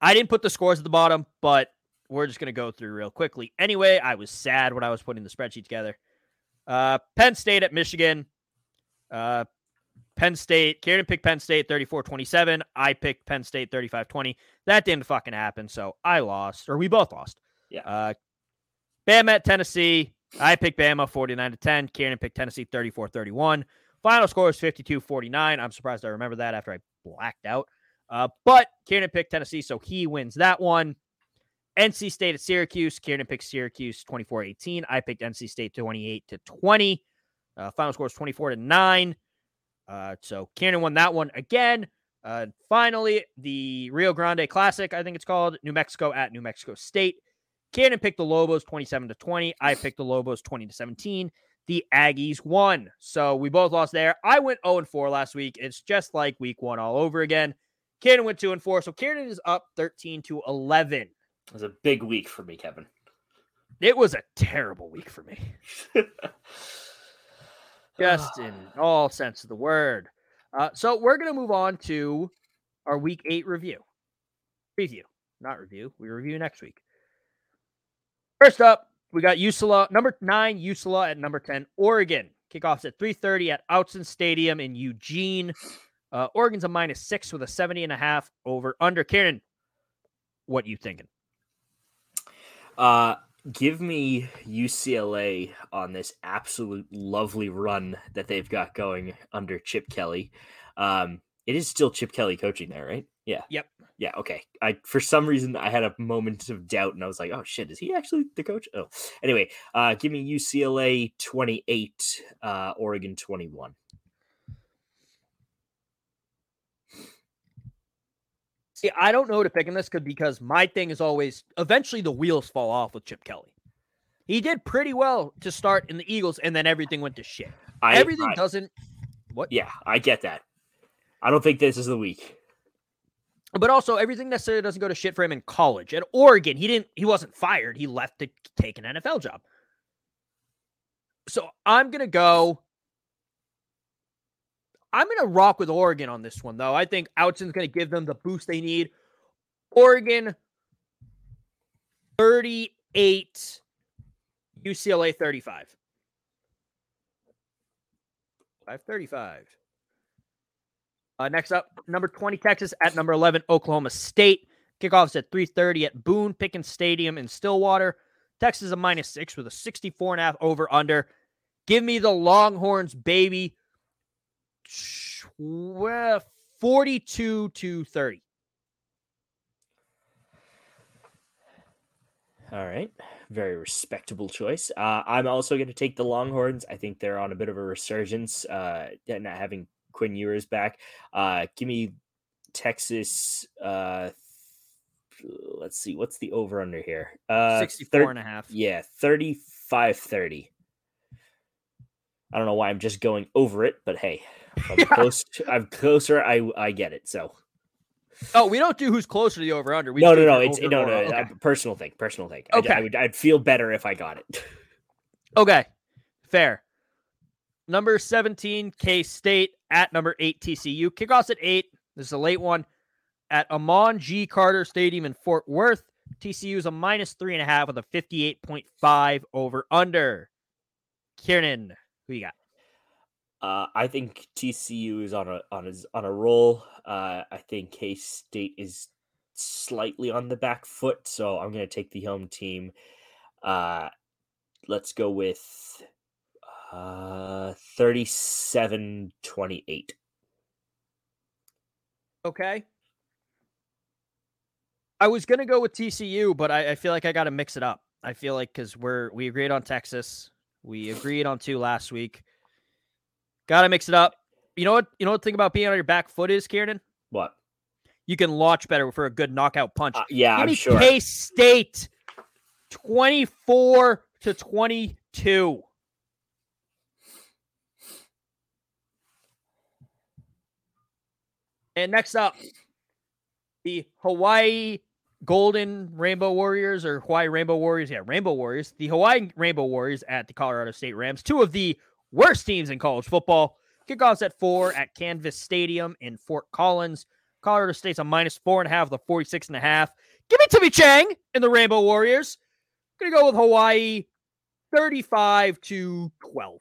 I didn't put the scores at the bottom, but we're just gonna go through real quickly. Anyway, I was sad when I was putting the spreadsheet together. Uh, Penn State at Michigan. Uh, Penn State, Kieran picked Penn State 34 27. I picked Penn State 35 20. That didn't fucking happen. So I lost, or we both lost. Yeah. Uh, Bama at Tennessee. I picked Bama 49 to 10. Kieran picked Tennessee 34 31. Final score is 52 49. I'm surprised I remember that after I blacked out. Uh, but Kieran picked Tennessee, so he wins that one. NC State at Syracuse. Kieran picked Syracuse 24 18. I picked NC State 28 to 20. Uh, final score is 24 to 9. Uh, so Kieran won that one again. Uh, finally, the Rio Grande Classic, I think it's called New Mexico at New Mexico State. Kieran picked the Lobos 27 to 20. I picked the Lobos 20 to 17. The Aggies won. So we both lost there. I went 0 and 4 last week. It's just like week one all over again. Kieran went 2 and 4. So Kieran is up 13 to 11. It was a big week for me, Kevin. It was a terrible week for me. (laughs) just in all sense of the word. Uh, so we're going to move on to our week eight review. Preview, not review. We review next week. First up, we got UCLA, number nine, UCLA at number 10, Oregon. Kickoffs at 3.30 at Autzen Stadium in Eugene. Uh, Oregon's a minus six with a 70 and a half over under. Kieran, what you thinking? Uh, give me UCLA on this absolute lovely run that they've got going under Chip Kelly. Um, it is still Chip Kelly coaching there, right? Yeah. Yep. Yeah. Okay. I for some reason I had a moment of doubt and I was like, oh shit, is he actually the coach? Oh, anyway, uh, give me UCLA twenty eight, uh, Oregon twenty one. See, I don't know to pick in this could because my thing is always eventually the wheels fall off with Chip Kelly. He did pretty well to start in the Eagles, and then everything went to shit. I, everything I, doesn't. What? Yeah, I get that. I don't think this is the week. But also, everything necessarily doesn't go to shit for him in college. At Oregon, he didn't. He wasn't fired. He left to take an NFL job. So I'm gonna go. I'm gonna rock with Oregon on this one, though. I think Autzen's gonna give them the boost they need. Oregon, 38, UCLA 35. 535. Uh, next up, number 20, Texas at number 11, Oklahoma State. Kickoffs at 3.30 at Boone Pickens Stadium in Stillwater. Texas a minus six with a 64 and a half over under. Give me the Longhorns, baby. 42 to 30. All right. Very respectable choice. Uh, I'm also going to take the Longhorns. I think they're on a bit of a resurgence, uh, not having Quinn Ewers back. Uh, give me Texas. Uh, let's see. What's the over under here? Uh, 64 thir- and a half. Yeah, 35 30. I don't know why I'm just going over it, but hey, I'm (laughs) yeah. close. I'm closer. I I get it. So Oh, we don't do who's closer to the over under. No, no, no. It's no, no. Okay. Uh, personal thing. Personal thing. Okay. I, I would. I'd feel better if I got it. (laughs) okay, fair. Number seventeen, K State at number eight, TCU. Kickoffs at eight. This is a late one at Amon G. Carter Stadium in Fort Worth. TCU is a minus three and a half with a fifty-eight point five over under. Kieran, who you got? Uh, I think TCU is on a on a on a roll. Uh, I think K State is slightly on the back foot, so I'm going to take the home team. Uh, let's go with uh, 37 28. Okay. I was gonna go with TCU, but I, I feel like I got to mix it up. I feel like because we're we agreed on Texas, we agreed on two last week. Got to mix it up. You know what? You know what the thing about being on your back foot is, Kieran? What? You can launch better for a good knockout punch. Uh, yeah, Give I'm sure. K State, twenty-four to twenty-two. And next up, the Hawaii Golden Rainbow Warriors or Hawaii Rainbow Warriors. Yeah, Rainbow Warriors. The Hawaii Rainbow Warriors at the Colorado State Rams. Two of the worst teams in college football. Kickoffs at four at Canvas Stadium in Fort Collins. Colorado State's a minus four and a half, the 46 and a half. Give me Timmy Chang and the Rainbow Warriors. Gonna go with Hawaii 35 to 12.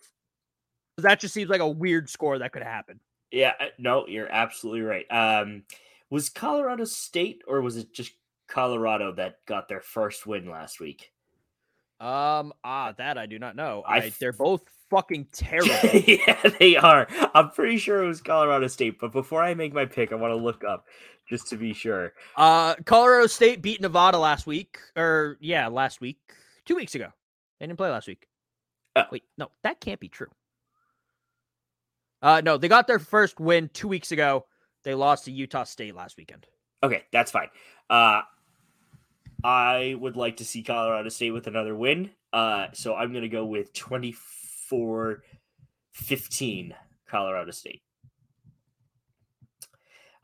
That just seems like a weird score that could happen. Yeah, uh, no, you're absolutely right. Um, was Colorado State or was it just Colorado that got their first win last week? Um, ah, that I do not know. I, I they're both fucking (laughs) terrible. yeah, they are. I'm pretty sure it was Colorado State, but before I make my pick, I want to look up just to be sure. Uh, Colorado State beat Nevada last week, or yeah, last week, two weeks ago. They didn't play last week. Uh, Wait, no, that can't be true. Uh, no, they got their first win two weeks ago. They lost to Utah State last weekend. Okay, that's fine. Uh, I would like to see Colorado State with another win. Uh, so I'm going to go with 24 15 Colorado State.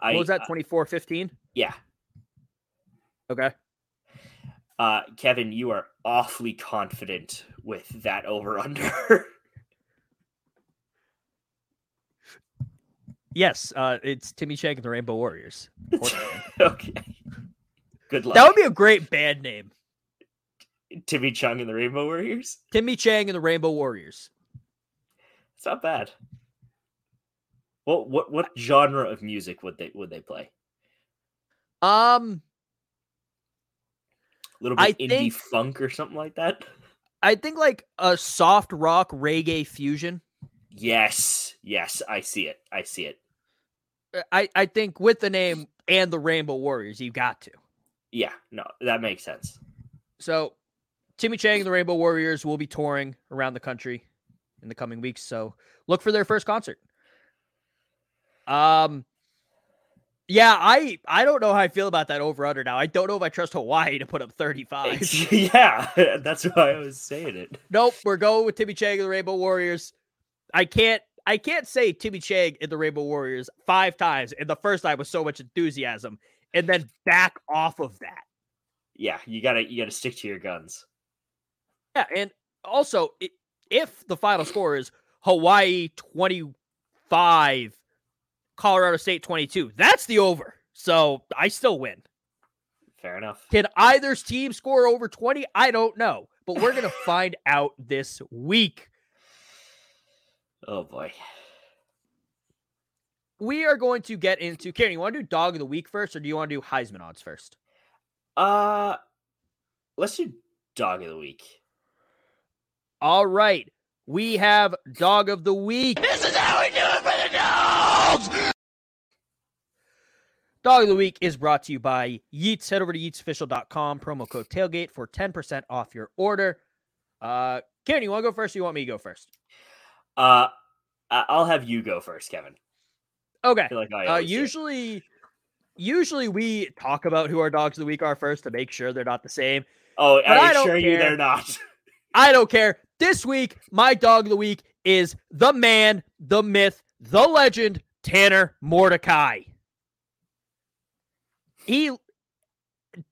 What was that, 24 15? Yeah. Okay. Uh, Kevin, you are awfully confident with that over (laughs) under. yes, uh, it's Timmy Chang and the Rainbow Warriors. (laughs) okay. Good luck. That would be a great band name. Timmy Chung and the Rainbow Warriors? Timmy Chang and the Rainbow Warriors. It's not bad. What what what genre of music would they would they play? Um a little bit I indie think, funk or something like that. I think like a soft rock reggae fusion. Yes, yes, I see it. I see it. Uh, I I think with the name and the Rainbow Warriors, you got to. Yeah, no, that makes sense. So, Timmy Chang and the Rainbow Warriors will be touring around the country in the coming weeks. So, look for their first concert. Um, yeah, I I don't know how I feel about that over under now. I don't know if I trust Hawaii to put up 35. (laughs) yeah, (laughs) that's why I was saying it. Nope, we're going with Timmy Chang and the Rainbow Warriors. I can't I can't say Timmy Chang and the Rainbow Warriors five times, and the first time with so much enthusiasm, and then back off of that. Yeah, you gotta you gotta stick to your guns. Yeah, and also if the final score is Hawaii 25, Colorado State 22, that's the over. So I still win. Fair enough. Can either team score over 20? I don't know, but we're going (laughs) to find out this week. Oh boy we are going to get into Kieran. You want to do dog of the week first, or do you want to do Heisman odds first? Uh, let's do dog of the week. All right, we have dog of the week. This is how we do it for the dogs. Dog of the week is brought to you by Yeats. Head over to yeatsofficial.com, promo code tailgate for 10% off your order. Uh, Kieran, you want to go first or you want me to go first? Uh, I'll have you go first, Kevin. Okay. like uh, usually, usually we talk about who our dogs of the week are first to make sure they're not the same. Oh, I, I assure you they're not. (laughs) I don't care. This week, my dog of the week is the man, the myth, the legend, Tanner Mordecai. He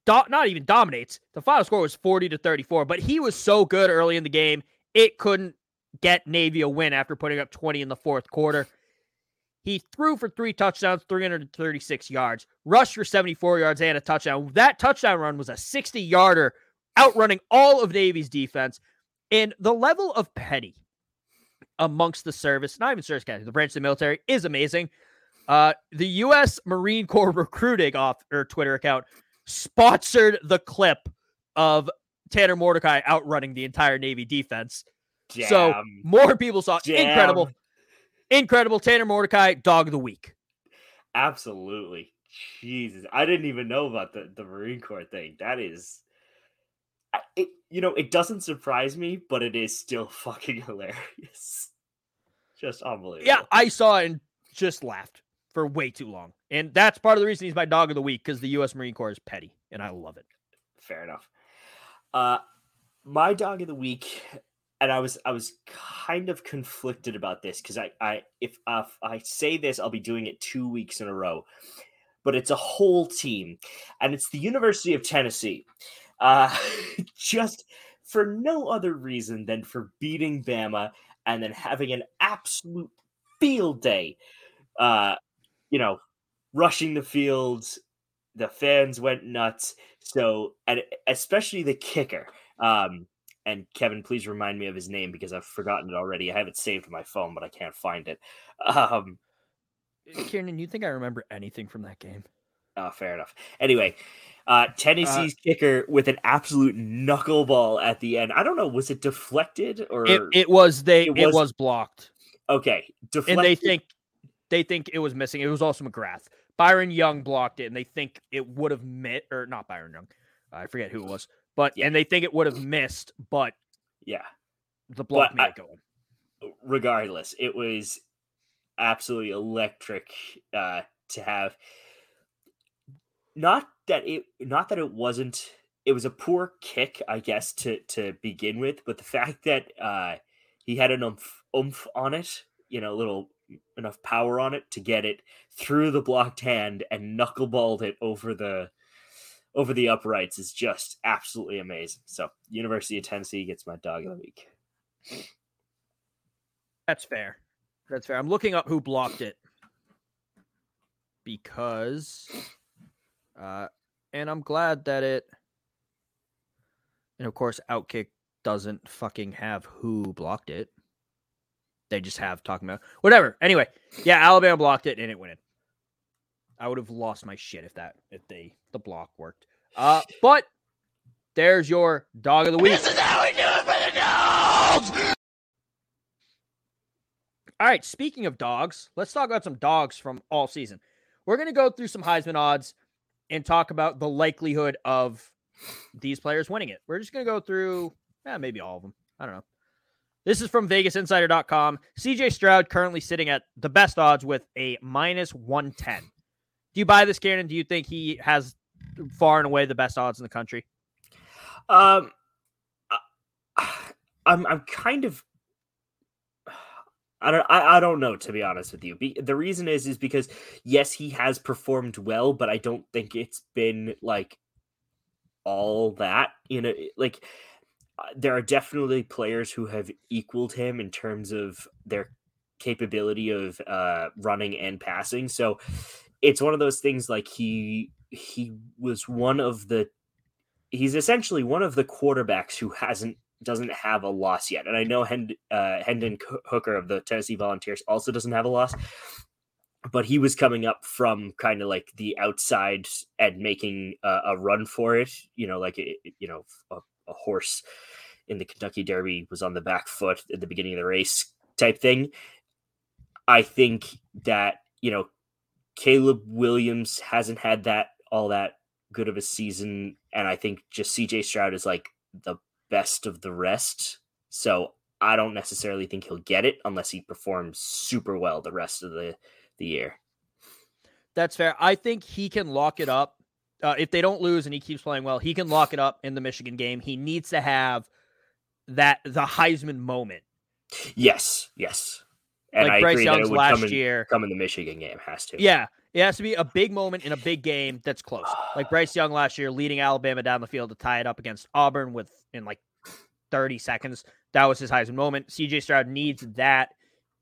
do- not even dominates. The final score was 40 to 34, but he was so good early in the game, it couldn't get Navy a win after putting up 20 in the fourth quarter. He threw for three touchdowns, 336 yards, rushed for 74 yards and a touchdown. That touchdown run was a 60 yarder, outrunning all of Navy's defense. And the level of petty amongst the service, not even service category, the branch of the military, is amazing. Uh, the U.S. Marine Corps recruiting off or Twitter account sponsored the clip of Tanner Mordecai outrunning the entire Navy defense. Damn. So more people saw Damn. incredible. Incredible. Tanner Mordecai, dog of the week. Absolutely. Jesus. I didn't even know about the, the Marine Corps thing. That is it, you know, it doesn't surprise me, but it is still (laughs) fucking hilarious. Just unbelievable. Yeah, I saw it and just laughed for way too long. And that's part of the reason he's my dog of the week because the U.S. Marine Corps is petty, and I love it. Fair enough. Uh, my dog of the week and I was I was kind of conflicted about this because I I if, uh, if I say this, I'll be doing it two weeks in a row. But it's a whole team, and it's the University of Tennessee. Uh, (laughs) just for no other reason than for beating Bama and then having an absolute field day. Uh, you know, rushing the fields, the fans went nuts. So, and especially the kicker. Um, and Kevin, please remind me of his name because I've forgotten it already. I have it saved on my phone, but I can't find it. Um, Kieran, you think I remember anything from that game? Oh, fair enough. Anyway, uh, Tennessee's uh, kicker with an absolute knuckleball at the end. I don't know, was it deflected or it, it was they it was, it was blocked. Okay, deflected. and they think they think it was missing. It was also McGrath. Byron Young blocked it, and they think it would have met or not Byron Young. I forget who it was, but yeah. and they think it would have missed, but yeah, the block but made I, it go. Regardless, it was absolutely electric uh, to have. Not that it, not that it wasn't. It was a poor kick, I guess, to to begin with, but the fact that uh, he had an oomph, oomph on it, you know, a little enough power on it to get it through the blocked hand and knuckleballed it over the over the uprights is just absolutely amazing. So, University of Tennessee gets my dog of the week. That's fair. That's fair. I'm looking up who blocked it because, uh, and I'm glad that it, and of course, Outkick doesn't fucking have who blocked it. They just have talking about whatever. Anyway, yeah, Alabama blocked it and it went in. I would have lost my shit if that if they the block worked. Uh, but there's your dog of the week. This is how we do it for the dogs. All right, speaking of dogs, let's talk about some dogs from all season. We're going to go through some Heisman odds and talk about the likelihood of these players winning it. We're just going to go through eh, maybe all of them. I don't know. This is from VegasInsider.com. CJ Stroud currently sitting at the best odds with a minus 110. Do you buy this, Kieran? Do you think he has far and away the best odds in the country? Um, (sighs) I'm I'm kind of I don't I, I don't know to be honest with you. Be, the reason is is because yes, he has performed well, but I don't think it's been like all that, you know, like uh, there are definitely players who have equaled him in terms of their capability of uh running and passing. So it's one of those things like he he was one of the he's essentially one of the quarterbacks who hasn't doesn't have a loss yet. And I know Hend, uh, Hendon Hooker of the Tennessee Volunteers also doesn't have a loss, but he was coming up from kind of like the outside and making a, a run for it. You know, like you know a, a horse in the Kentucky Derby was on the back foot at the beginning of the race type thing. I think that you know Caleb Williams hasn't had that all that good of a season, and I think just CJ Stroud is like the best of the rest. So I don't necessarily think he'll get it unless he performs super well the rest of the the year. That's fair. I think he can lock it up. Uh, if they don't lose and he keeps playing well, he can lock it up in the Michigan game. He needs to have that the Heisman moment. Yes, yes. And like I Bryce Young's last come in, year, come in the Michigan game has to. Yeah, it has to be a big moment in a big game that's close. Like Bryce Young last year, leading Alabama down the field to tie it up against Auburn with in like 30 seconds. That was his Heisman moment. CJ Stroud needs that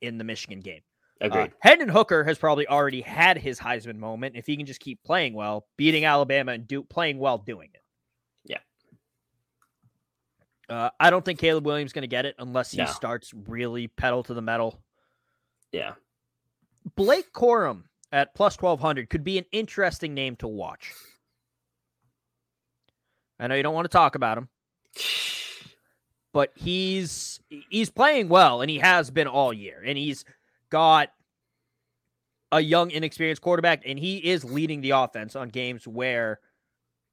in the Michigan game. Agreed. Uh, Hendon Hooker has probably already had his Heisman moment if he can just keep playing well, beating Alabama and do playing well doing it. Yeah. Uh, I don't think Caleb Williams going to get it unless he no. starts really pedal to the metal. Yeah. Blake Corum at plus 1200 could be an interesting name to watch. I know you don't want to talk about him, but he's he's playing well and he has been all year and he's got a young inexperienced quarterback and he is leading the offense on games where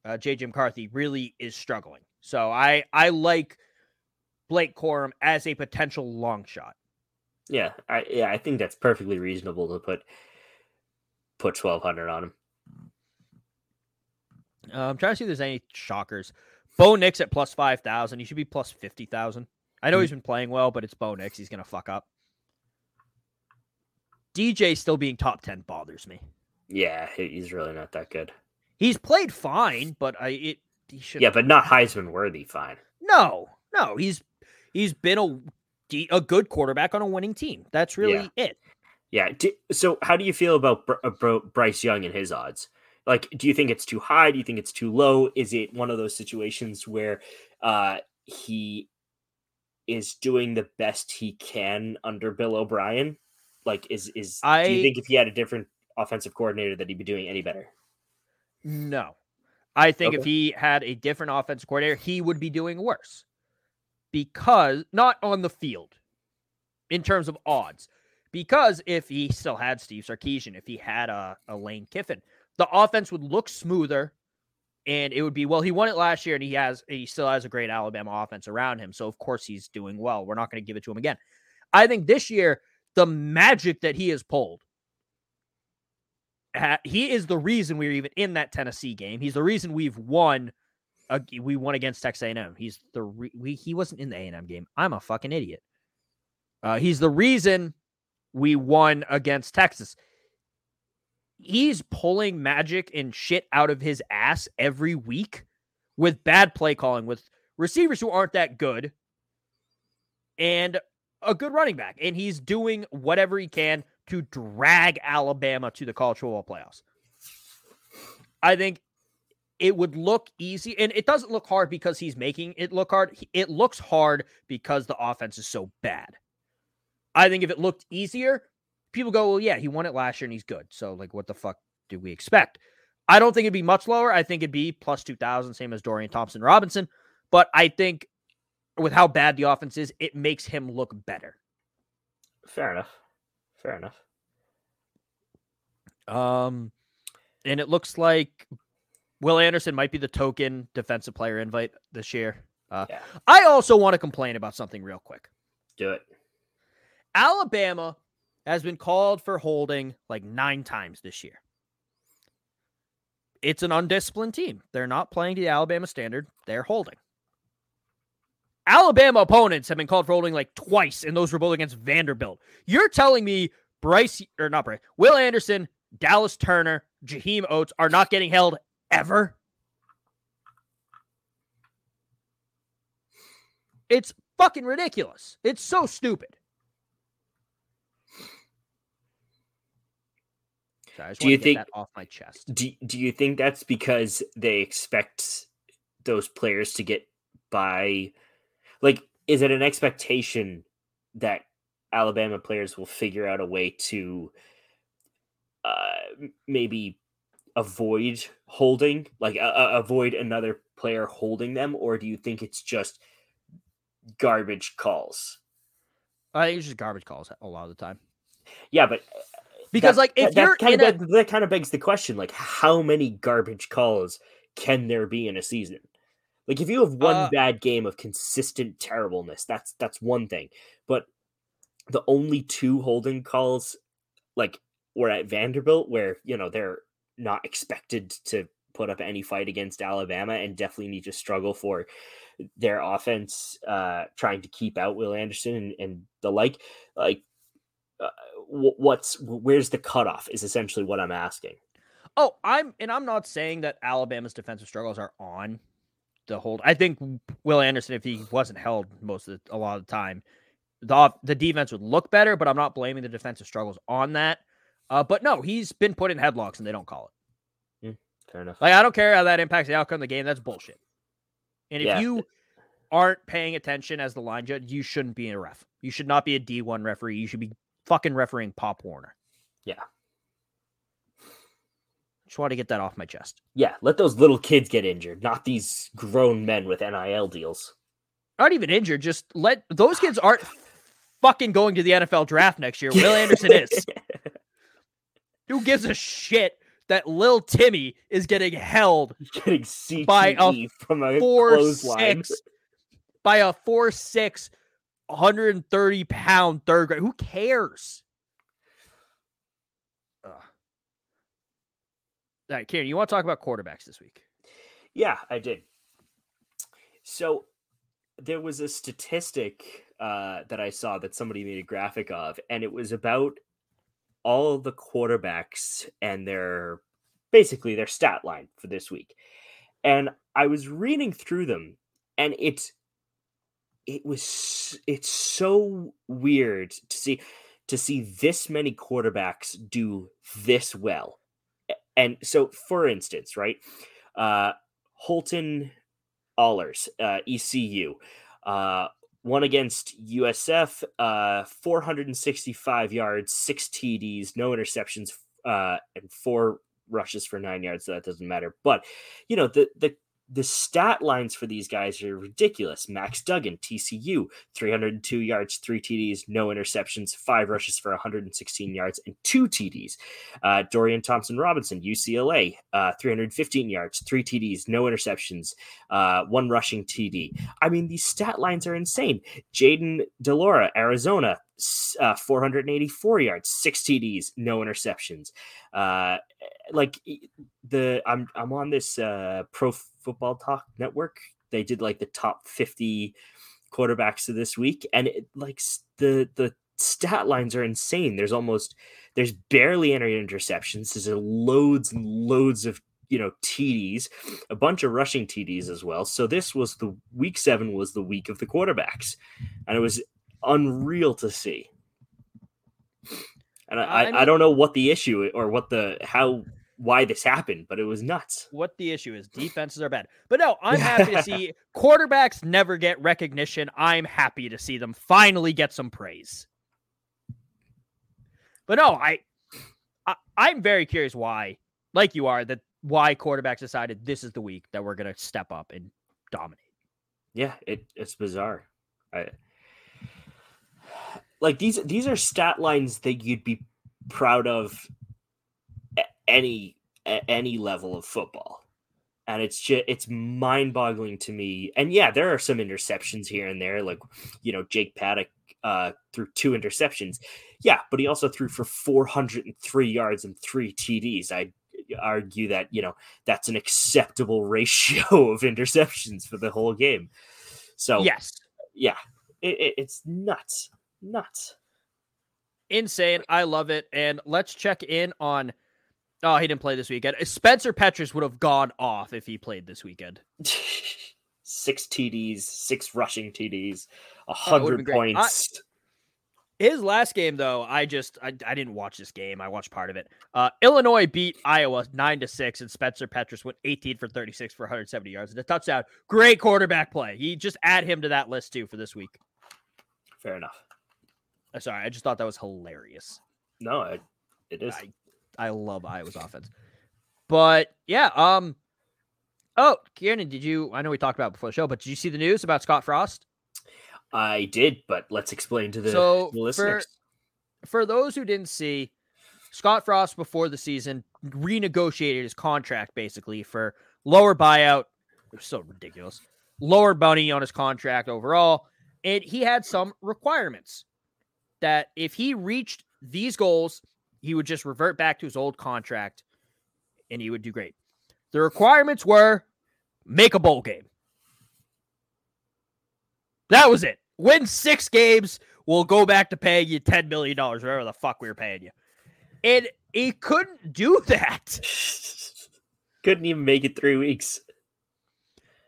uh, JJ McCarthy really is struggling. So I I like Blake Corum as a potential long shot. Yeah, I yeah, I think that's perfectly reasonable to put put twelve hundred on him. Uh, I'm trying to see if there's any shockers. Bo Nix at plus five thousand. He should be plus fifty thousand. I know he's been playing well, but it's Bo Nix. He's gonna fuck up. DJ still being top ten bothers me. Yeah, he's really not that good. He's played fine, but I it he should Yeah, but not Heisman worthy. Fine. no, no. He's he's been a a good quarterback on a winning team. That's really it. Yeah. d so, how do you feel about Br- uh, Bryce Young and his odds? Like, do you think it's too high? Do you think it's too low? Is it one of those situations where uh, he is doing the best he can under Bill O'Brien? Like, is is do you think if he had a different offensive coordinator that he'd be doing any better? No. I think if he had a different offensive coordinator, he would be doing worse. Because not on the field in terms of odds. Because if he still had Steve Sarkisian, if he had a, a Lane Kiffin, the offense would look smoother and it would be well, he won it last year and he has he still has a great Alabama offense around him. So of course he's doing well. We're not going to give it to him again. I think this year, the magic that he has pulled he is the reason we are even in that Tennessee game. He's the reason we've won. Uh, we won against Texas A&M. He's the re- we, he wasn't in the A&M game. I'm a fucking idiot. Uh, he's the reason we won against Texas. He's pulling magic and shit out of his ass every week with bad play calling, with receivers who aren't that good, and a good running back. And he's doing whatever he can to drag Alabama to the college football playoffs. I think it would look easy, and it doesn't look hard because he's making it look hard. It looks hard because the offense is so bad. I think if it looked easier, people go, well, yeah, he won it last year and he's good. So, like, what the fuck do we expect? I don't think it'd be much lower. I think it'd be plus 2,000, same as Dorian Thompson Robinson. But I think with how bad the offense is, it makes him look better. Fair enough. Fair enough. Um, and it looks like Will Anderson might be the token defensive player invite this year. Uh, Yeah. I also want to complain about something real quick. Do it. Alabama has been called for holding like nine times this year. It's an undisciplined team. They're not playing to the Alabama standard. They're holding. Alabama opponents have been called for holding like twice, and those were both against Vanderbilt. You're telling me Bryce or not Bryce, Will Anderson, Dallas Turner, Jaheim Oatis are not getting held ever? It's fucking ridiculous. It's so stupid. Just Do you wanted to get think- that off my chest? Do Do you think that's because they expect those players to get by? Like, is it an expectation that Alabama players will figure out a way to uh, maybe avoid holding, like uh, uh, avoid another player holding them, or do you think it's just garbage calls? I think it's just garbage calls a lot of the time. Yeah, but Because, like, if you're kind in a- of that kind of begs the question, like, how many garbage calls can there be in a season? Like, if you have one Uh, bad game of consistent terribleness, that's that's one thing. But the only two holding calls, like, were at Vanderbilt, where you know they're not expected to put up any fight against Alabama, and definitely need to struggle for their offense, uh, trying to keep out Will Anderson and, and the like. Like, uh, what's where's the cutoff is essentially what I'm asking. Oh, I'm and I'm not saying that Alabama's defensive struggles are on the hold. I think Will Anderson, if he wasn't held most of the, a lot of the time, the the defense would look better. But I'm not blaming the defensive struggles on that. Uh, but no, he's been put in headlocks and they don't call it. Fair enough. Like I don't care how that impacts the outcome of the game. That's bullshit. And if Yeah. you aren't paying attention as the line judge, you shouldn't be a ref. You should not be a D1 referee. You should be fucking refereeing Pop Warner. Yeah. Just want to get that off my chest. Yeah, let those little kids get injured, not these grown men with NIL deals. Not even injured. Just let those kids aren't fucking going to the NFL draft next year. Will Anderson is. (laughs) Who gives a shit that Lil Timmy is getting held Getting CTE by a from a four six by a four six 130 pound third grade. Who cares? Ugh. All right, Kieran, you want to talk about quarterbacks this week? Yeah, I did. So there was a statistic uh, that I saw that somebody made a graphic of, and it was about all the quarterbacks and their basically their stat line for this week. And I was reading through them, and it's it was it's so weird to see to see this many quarterbacks do this well. And so, for instance, right, uh, Holton Ahlers, uh, ECU, uh, one against USF, uh, 465 yards, six TDs, no interceptions, uh, and four rushes for nine yards. So that doesn't matter. But you know the the the stat lines for these guys are ridiculous. Max Duggan, TCU, 302 yards, three TDs, no interceptions, five rushes for 116 yards, and two TDs. Uh, Dorian Thompson Robinson, UCLA, uh, 315 yards, three TDs, no interceptions, uh, one rushing TD. I mean, these stat lines are insane. Jayden de Laura, Arizona, uh, 484 yards, six TDs, no interceptions. Uh, like the I'm I'm on this uh, Pro Football Talk network. They did like the top 50 quarterbacks of this week, and it, like the the stat lines are insane. There's almost there's barely any interceptions. There's loads and loads of you know TDs, a bunch of rushing TDs as well. So this was the week seven was the week of the quarterbacks, and it was unreal to see. And I, I, mean, I don't know what the issue or what the how why this happened, but it was nuts. What the issue is, defenses are bad. But no, I'm (laughs) happy to see quarterbacks never get recognition. I'm happy to see them finally get some praise. But no, I, I I'm very curious why, like you are, that why quarterbacks decided this is the week that we're gonna step up and dominate. Yeah, it, it's bizarre. I like these these are stat lines that you'd be proud of any any level of football. And it's just it's mind-boggling to me. And yeah there are some interceptions here and there like you know jake paddock uh threw two interceptions. Yeah but he also threw for 403 yards and three td's i argue that you know that's an acceptable (laughs) ratio of interceptions for the whole game. So yes. yeah it, it, it's nuts nuts insane i love it and let's check in on Oh, he didn't play this weekend. Spencer Petras would have gone off if he played this weekend. (laughs) six TDs, six rushing TDs, a hundred points. I, his last game, though, I just I, I didn't watch this game. I watched part of it. Uh, Illinois beat Iowa nine to six, and Spencer Petras went 18 for 36 for 170 yards and a touchdown. Great quarterback play. He just add him to that list too for this week. Fair enough. Uh, sorry, I just thought that was hilarious. No, it, it is. I, I love Iowa's offense. But yeah, um oh, Kieran, did you I know we talked about before the show, but did you see the news about Scott Frost? I did, but let's explain to the, so the listeners. For, for those who didn't see, Scott Frost before the season renegotiated his contract basically for lower buyout. It was so ridiculous. Lower money on his contract overall. And he had some requirements that if he reached these goals, he would just revert back to his old contract and he would do great. The requirements were make a bowl game. That was it. Win six games, we'll go back to paying you $10 million, whatever the fuck we were paying you. And he couldn't do (laughs) that. couldn't even make it three weeks.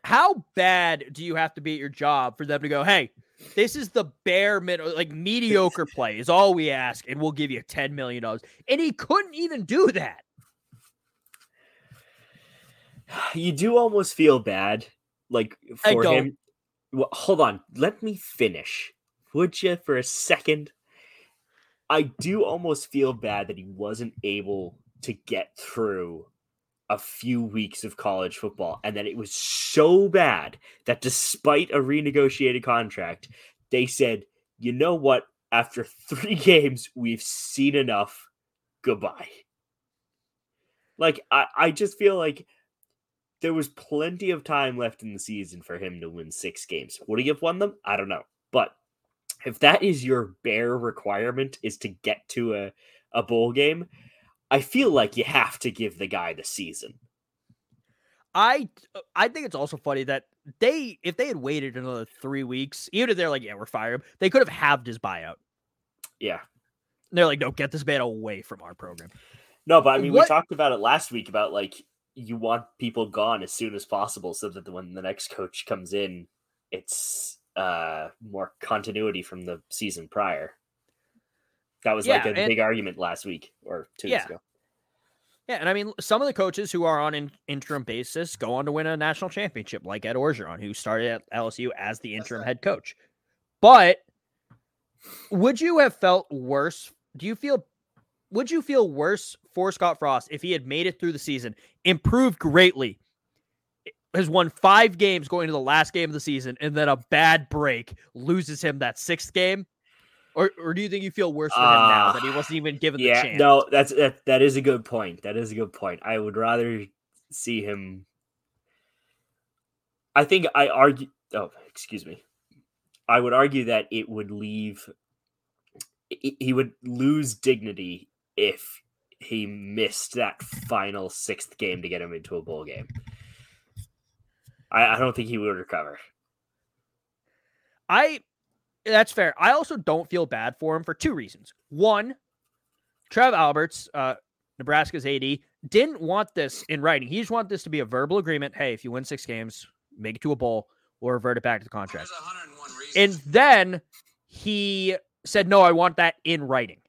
How bad do you have to be at your job for them to go, hey, this is the bare minimum, like mediocre play is all we ask, and we'll give you ten million dollars. And he couldn't even do that. (sighs) You do almost feel bad, like for him. Well, hold on, let me finish, would you, for a second? I do almost feel bad that he wasn't able to get through a few weeks of college football and that it was so bad that despite a renegotiated contract they said you know what? After three (laughs) games we've seen enough. Goodbye. Like i, I just feel like there was plenty of time left in the season for him to win six games. Would he have won them? I don't know. But if that is your bare requirement is to get to a, a bowl game I feel like you have to give the guy the season. I I think it's also funny that they if they had waited another three weeks, even if they're like, yeah, we're firing him, they could have halved his buyout. Yeah. And they're like, no, get this man away from our program. No, but I mean, What- we talked about it last week about like you want people gone as soon as possible so that when the next coach comes in, it's uh more continuity from the season prior. That was like a and- big argument last week or two Yeah. weeks ago. Yeah, and I mean, some of the coaches who are on an interim basis go on to win a national championship, like Ed Orgeron, who started at LSU as the interim head coach. But would you have felt worse? Do you feel? Would you feel worse for Scott Frost if he had made it through the season, improved greatly, has won five games going to the last game of the season, and then a bad break loses him that sixth game? Or, or do you think you feel worse for him now that he Ah, wasn't even given the Yeah, chance? no, that's that, that is a good point. That is a good point. I would rather see him. I think I argue. Oh, excuse me. I would argue that it would leave. he- He would lose dignity if he missed that final sixth game to get him into a bowl game. I, I don't think he would recover. I that's fair. I also don't feel bad for him for two reasons. One, Trev Alberts, uh, Nebraska's AD, didn't want this in writing. He just wanted this to be a verbal agreement. Hey, if you win six games, make it to a bowl, or revert it back to the contract. And then he said, No, I want that in writing.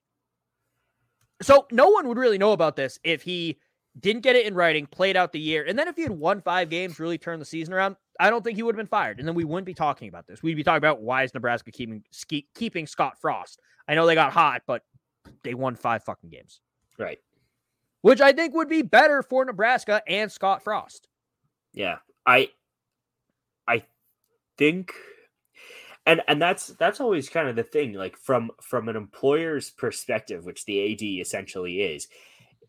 So no one would really know about this if he didn't get it in writing, played out the year, and then if he had won five games, really turned the season around, I don't think he would have been fired. And then we wouldn't be talking about this. We'd be talking about why is Nebraska keeping ske- keeping Scott Frost. I know they got hot, but they won five fucking games, Right. which I think would be better for Nebraska and Scott Frost. Yeah, I I think and and that's that's always kind of the thing like from from an employer's perspective, which the AD essentially is.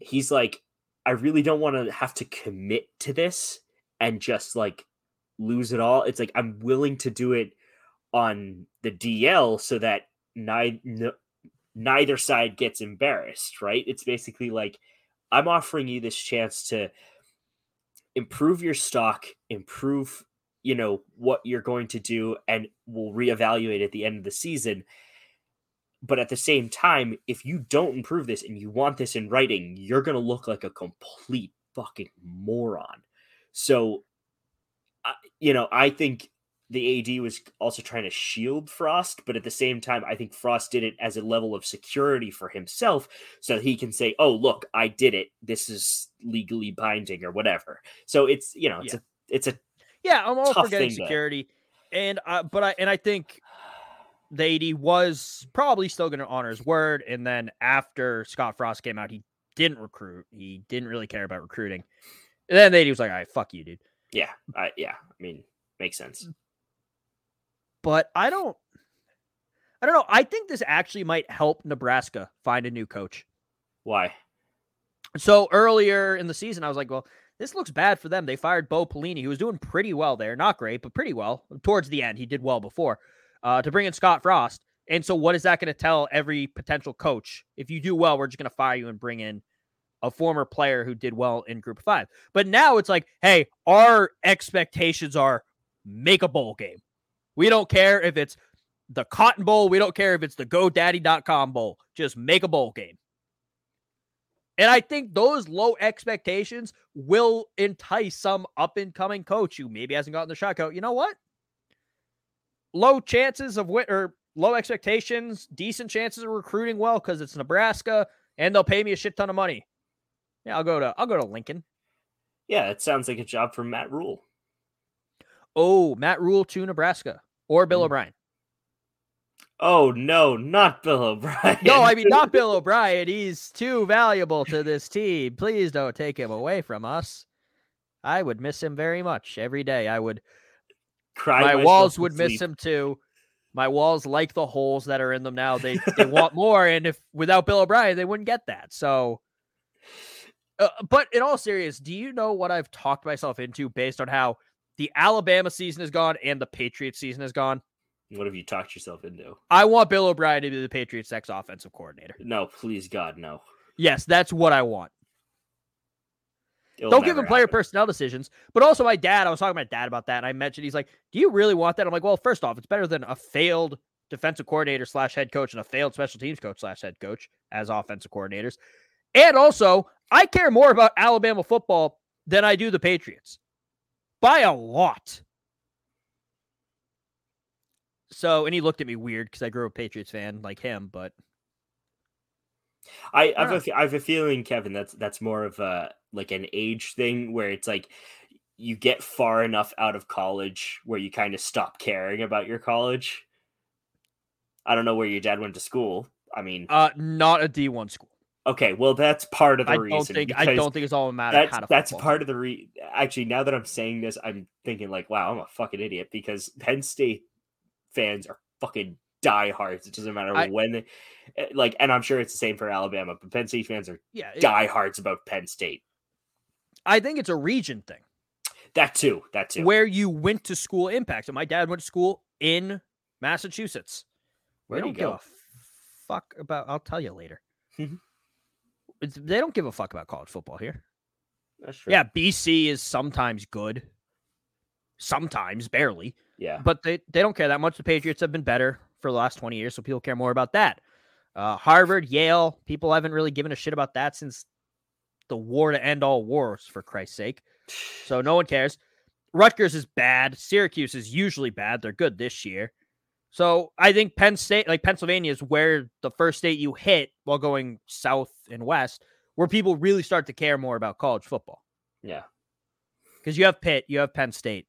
He's like I really don't want to have to commit to this and just like lose it all. It's like I'm willing to do it on the DL so that neither neither side gets embarrassed, right? It's basically like I'm offering you this chance to improve your stock, improve, you know, what you're going to do, and we'll reevaluate at the end of the season. But at the same time, if you don't improve this and you want this in writing, you're going to look like a complete fucking moron. So, you know, I think the AD was also trying to shield Frost, but at the same time, I think Frost did it as a level of security for himself so he can say, oh, look, I did it. This is legally binding or whatever. So it's, you know, it's Yeah. a, it's a, Yeah, I'm all for getting thing to- security, and uh, but I and I think AD was probably still going to honor his word. And then after Scott Frost came out, he didn't recruit. He didn't really care about recruiting. And then the AD was like, "All right, fuck you, dude." yeah, I, yeah, I mean, makes sense. But I don't, I don't know. I think this actually might help Nebraska find a new coach. Why? So earlier in the season, I was like, well, this looks bad for them. They fired Bo Pelini, who was doing pretty well there. Not great, but pretty well. Towards the end, he did well before. Uh, to bring in Scott Frost. And so what is that going to tell every potential coach? If you do well, we're just going to fire you and bring in a former player who did well in group five. But now it's like, hey, our expectations are make a bowl game. We don't care if it's the Cotton Bowl. We don't care if it's the GoDaddy.com Bowl. Just make a bowl game. And I think those low expectations will entice some up and coming coach who maybe hasn't gotten the shot. Go, you know what? Low chances of win or low expectations, decent chances of recruiting well because it's Nebraska and they'll pay me a shit ton of money. Yeah, I'll go to I'll go to Lincoln. Yeah, it sounds like a job for Matt Rhule. Oh, Matt Rhule to Nebraska or Bill Mm. O'Brien. Oh no, not Bill O'Brien. No, I mean not Bill (laughs) O'Brien. He's too valuable to this team. Please don't take him away from us. I would miss him very much every day. I would Cry my walls would miss sleep. him too. My walls like the holes that are in them now. They they (laughs) want more, and if without Bill O'Brien, they wouldn't get that. So, uh, but in all seriousness, do you know what I've talked myself into based on how the Alabama season is gone and the Patriots season is gone? What have you talked yourself into? I want Bill O'Brien to be the Patriots' next offensive coordinator. No, please God, no. Yes, that's what I want. It'll Don't give him player happen. personnel decisions. But also, my dad, I was talking to my dad about that, and I mentioned he's like, "Do you really want that?" I'm like, "Well, first off, it's better than a failed defensive coordinator slash head coach and a failed special teams coach slash head coach as offensive coordinators." And also, I care more about Alabama football than I do the Patriots by a lot. So, and he looked at me weird because I grew up a Patriots fan like him, but I, I have, a, have a feeling, Kevin, that's that's more of a like an age thing where it's like you get far enough out of college where you kind of stop caring about your college. I don't know where your dad went to school. I mean, uh, not a D1 school. okay, well that's part of the I reason. don't think I don't think it's all a matter that's to that's part of the re. Actually, now that I'm saying this, I'm thinking like, wow, I'm a fucking idiot because Penn State fans are fucking diehards. It doesn't matter I- when they eh, like, and I'm sure it's the same for Alabama, but Penn State fans are Yeah, it- diehards about Penn State. I think it's a region thing. That too. That too. where you went to school impacts. And my dad went to school in Massachusetts. He don't give go? a fuck about. I'll tell you later. Mhm. They don't give a fuck about college football here. That's true. Yeah, BC is sometimes good, sometimes barely, Yeah. but they, they don't care that much. The Patriots have been better for the last 20 years, so people care more about that. Uh, Harvard, Yale, people haven't really given a shit about that since the war to end all wars, for Christ's sake. So no one cares. Rutgers is bad. Syracuse is usually bad. They're good this year. So I think Penn State, like Pennsylvania, is where the first state you hit while going south and west, where people really start to care more about college football. Yeah. Because you have Pitt, you have Penn State.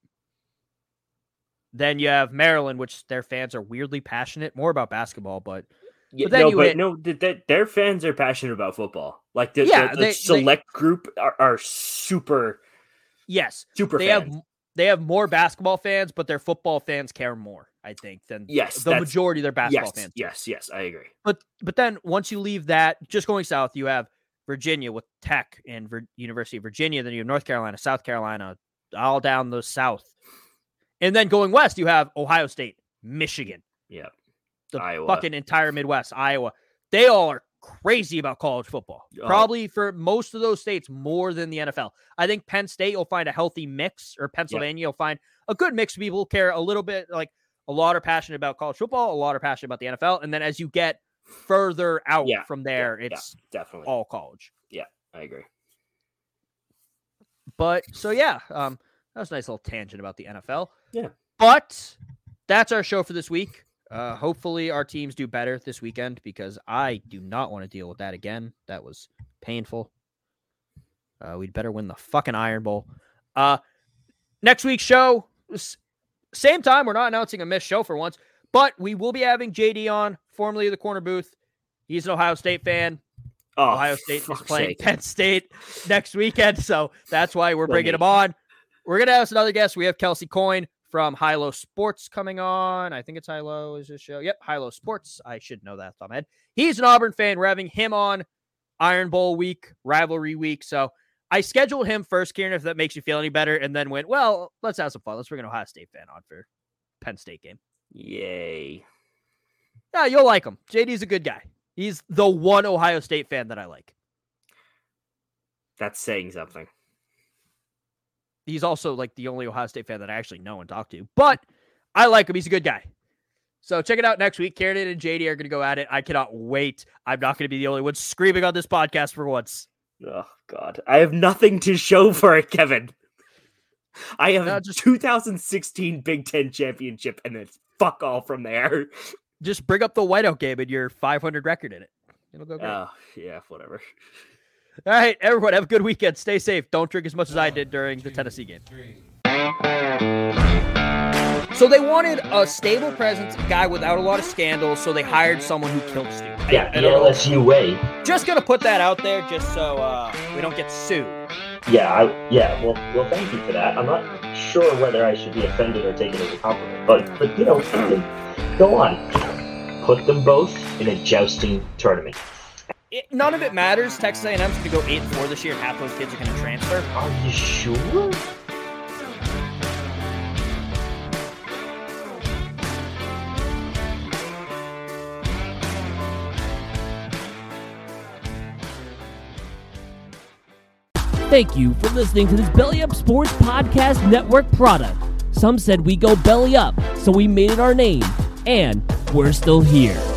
Then you have Maryland, which their fans are weirdly passionate, more about basketball, but Yeah, but then no, you but hit- no, th- th- their fans are passionate about football. Like the, Yeah, the, the they- they- select group are, are super, yes, super they fans. have they have more basketball fans, but their football fans care more, I think, than Yes, the majority of their basketball yes, fans. yes, yes, I agree. But but then once you leave that, just going south, you have Virginia with Tech and University of Virginia. Then you have North Carolina, South Carolina, all down the south, and then going west, you have Ohio State, Michigan, Yeah. the Iowa. fucking entire Midwest, Iowa. They all are crazy about college football. Oh. Probably for most of those states more than the NFL. I think Penn State will find a healthy mix, or Pennsylvania will find a good mix of people who care a little bit. Like a lot are passionate about college football, a lot are passionate about the NFL, and then as you get further out Yeah, from there, yeah, it's definitely. all college. Yeah, I agree. But so yeah, um, that was a nice little tangent about the NFL. Yeah. But that's our show for this week. Uh, hopefully our teams do better this weekend because I do not want to deal with that again. That was painful. Uh, we'd better win the fucking Iron Bowl. Uh, next week's show, same time. We're not announcing a missed show for once, but we will be having JD on, formerly of the corner booth. He's an Ohio State fan. Oh, Ohio State is playing sake. Penn State next weekend, so that's why we're bringing him on. We're gonna have another guest. We have Kelsey Coyne from High Low Sports coming on. I think it's High Low is this show. Yep, High Low Sports. I should know that off the top of my head. He's an Auburn fan. We're having him on Iron Bowl week, rivalry week. So I scheduled him first, Kieran, if that makes you feel any better, and then went, well, let's have some fun. Let's bring an Ohio State fan on for Penn State game. Yay. Yeah, you'll like him. JD's a good guy. He's the one Ohio State fan that I like. That's saying something. He's also like the only Ohio State fan that I actually know and talk to. But I like him. He's a good guy. So check it out next week. Kieran and JD are going to go at it. I cannot wait. I'm not going to be the only one screaming on this podcast for once. Oh God, I have nothing to show for it, Kevin. I have No, a just- 2016 Big Ten championship, and then fuck all from there. Just bring up the whiteout game and your 500 record in it. It'll go great. Oh yeah, whatever. All right, everyone, have a good weekend. Stay safe. Don't drink as much as I did during the Tennessee game. So they wanted a stable presence, a guy without a lot of scandals. So they hired someone who killed Stu. Yeah, I the don't know. LSU way. Just gonna put that out there, just so uh, we don't get sued. Yeah, I, yeah. Well, well, thank you for that. I'm not sure whether I should be offended or take it as a compliment, but but you know, (clears throat) go on. Put them both in a jousting tournament. It, none of it matters. Texas A&M's going to go eight and four this year, and half those kids are going to transfer. Are you sure? Thank you for listening to this Belly Up Sports Podcast Network product. Some said we go belly up, so we made it our name, and we're still here.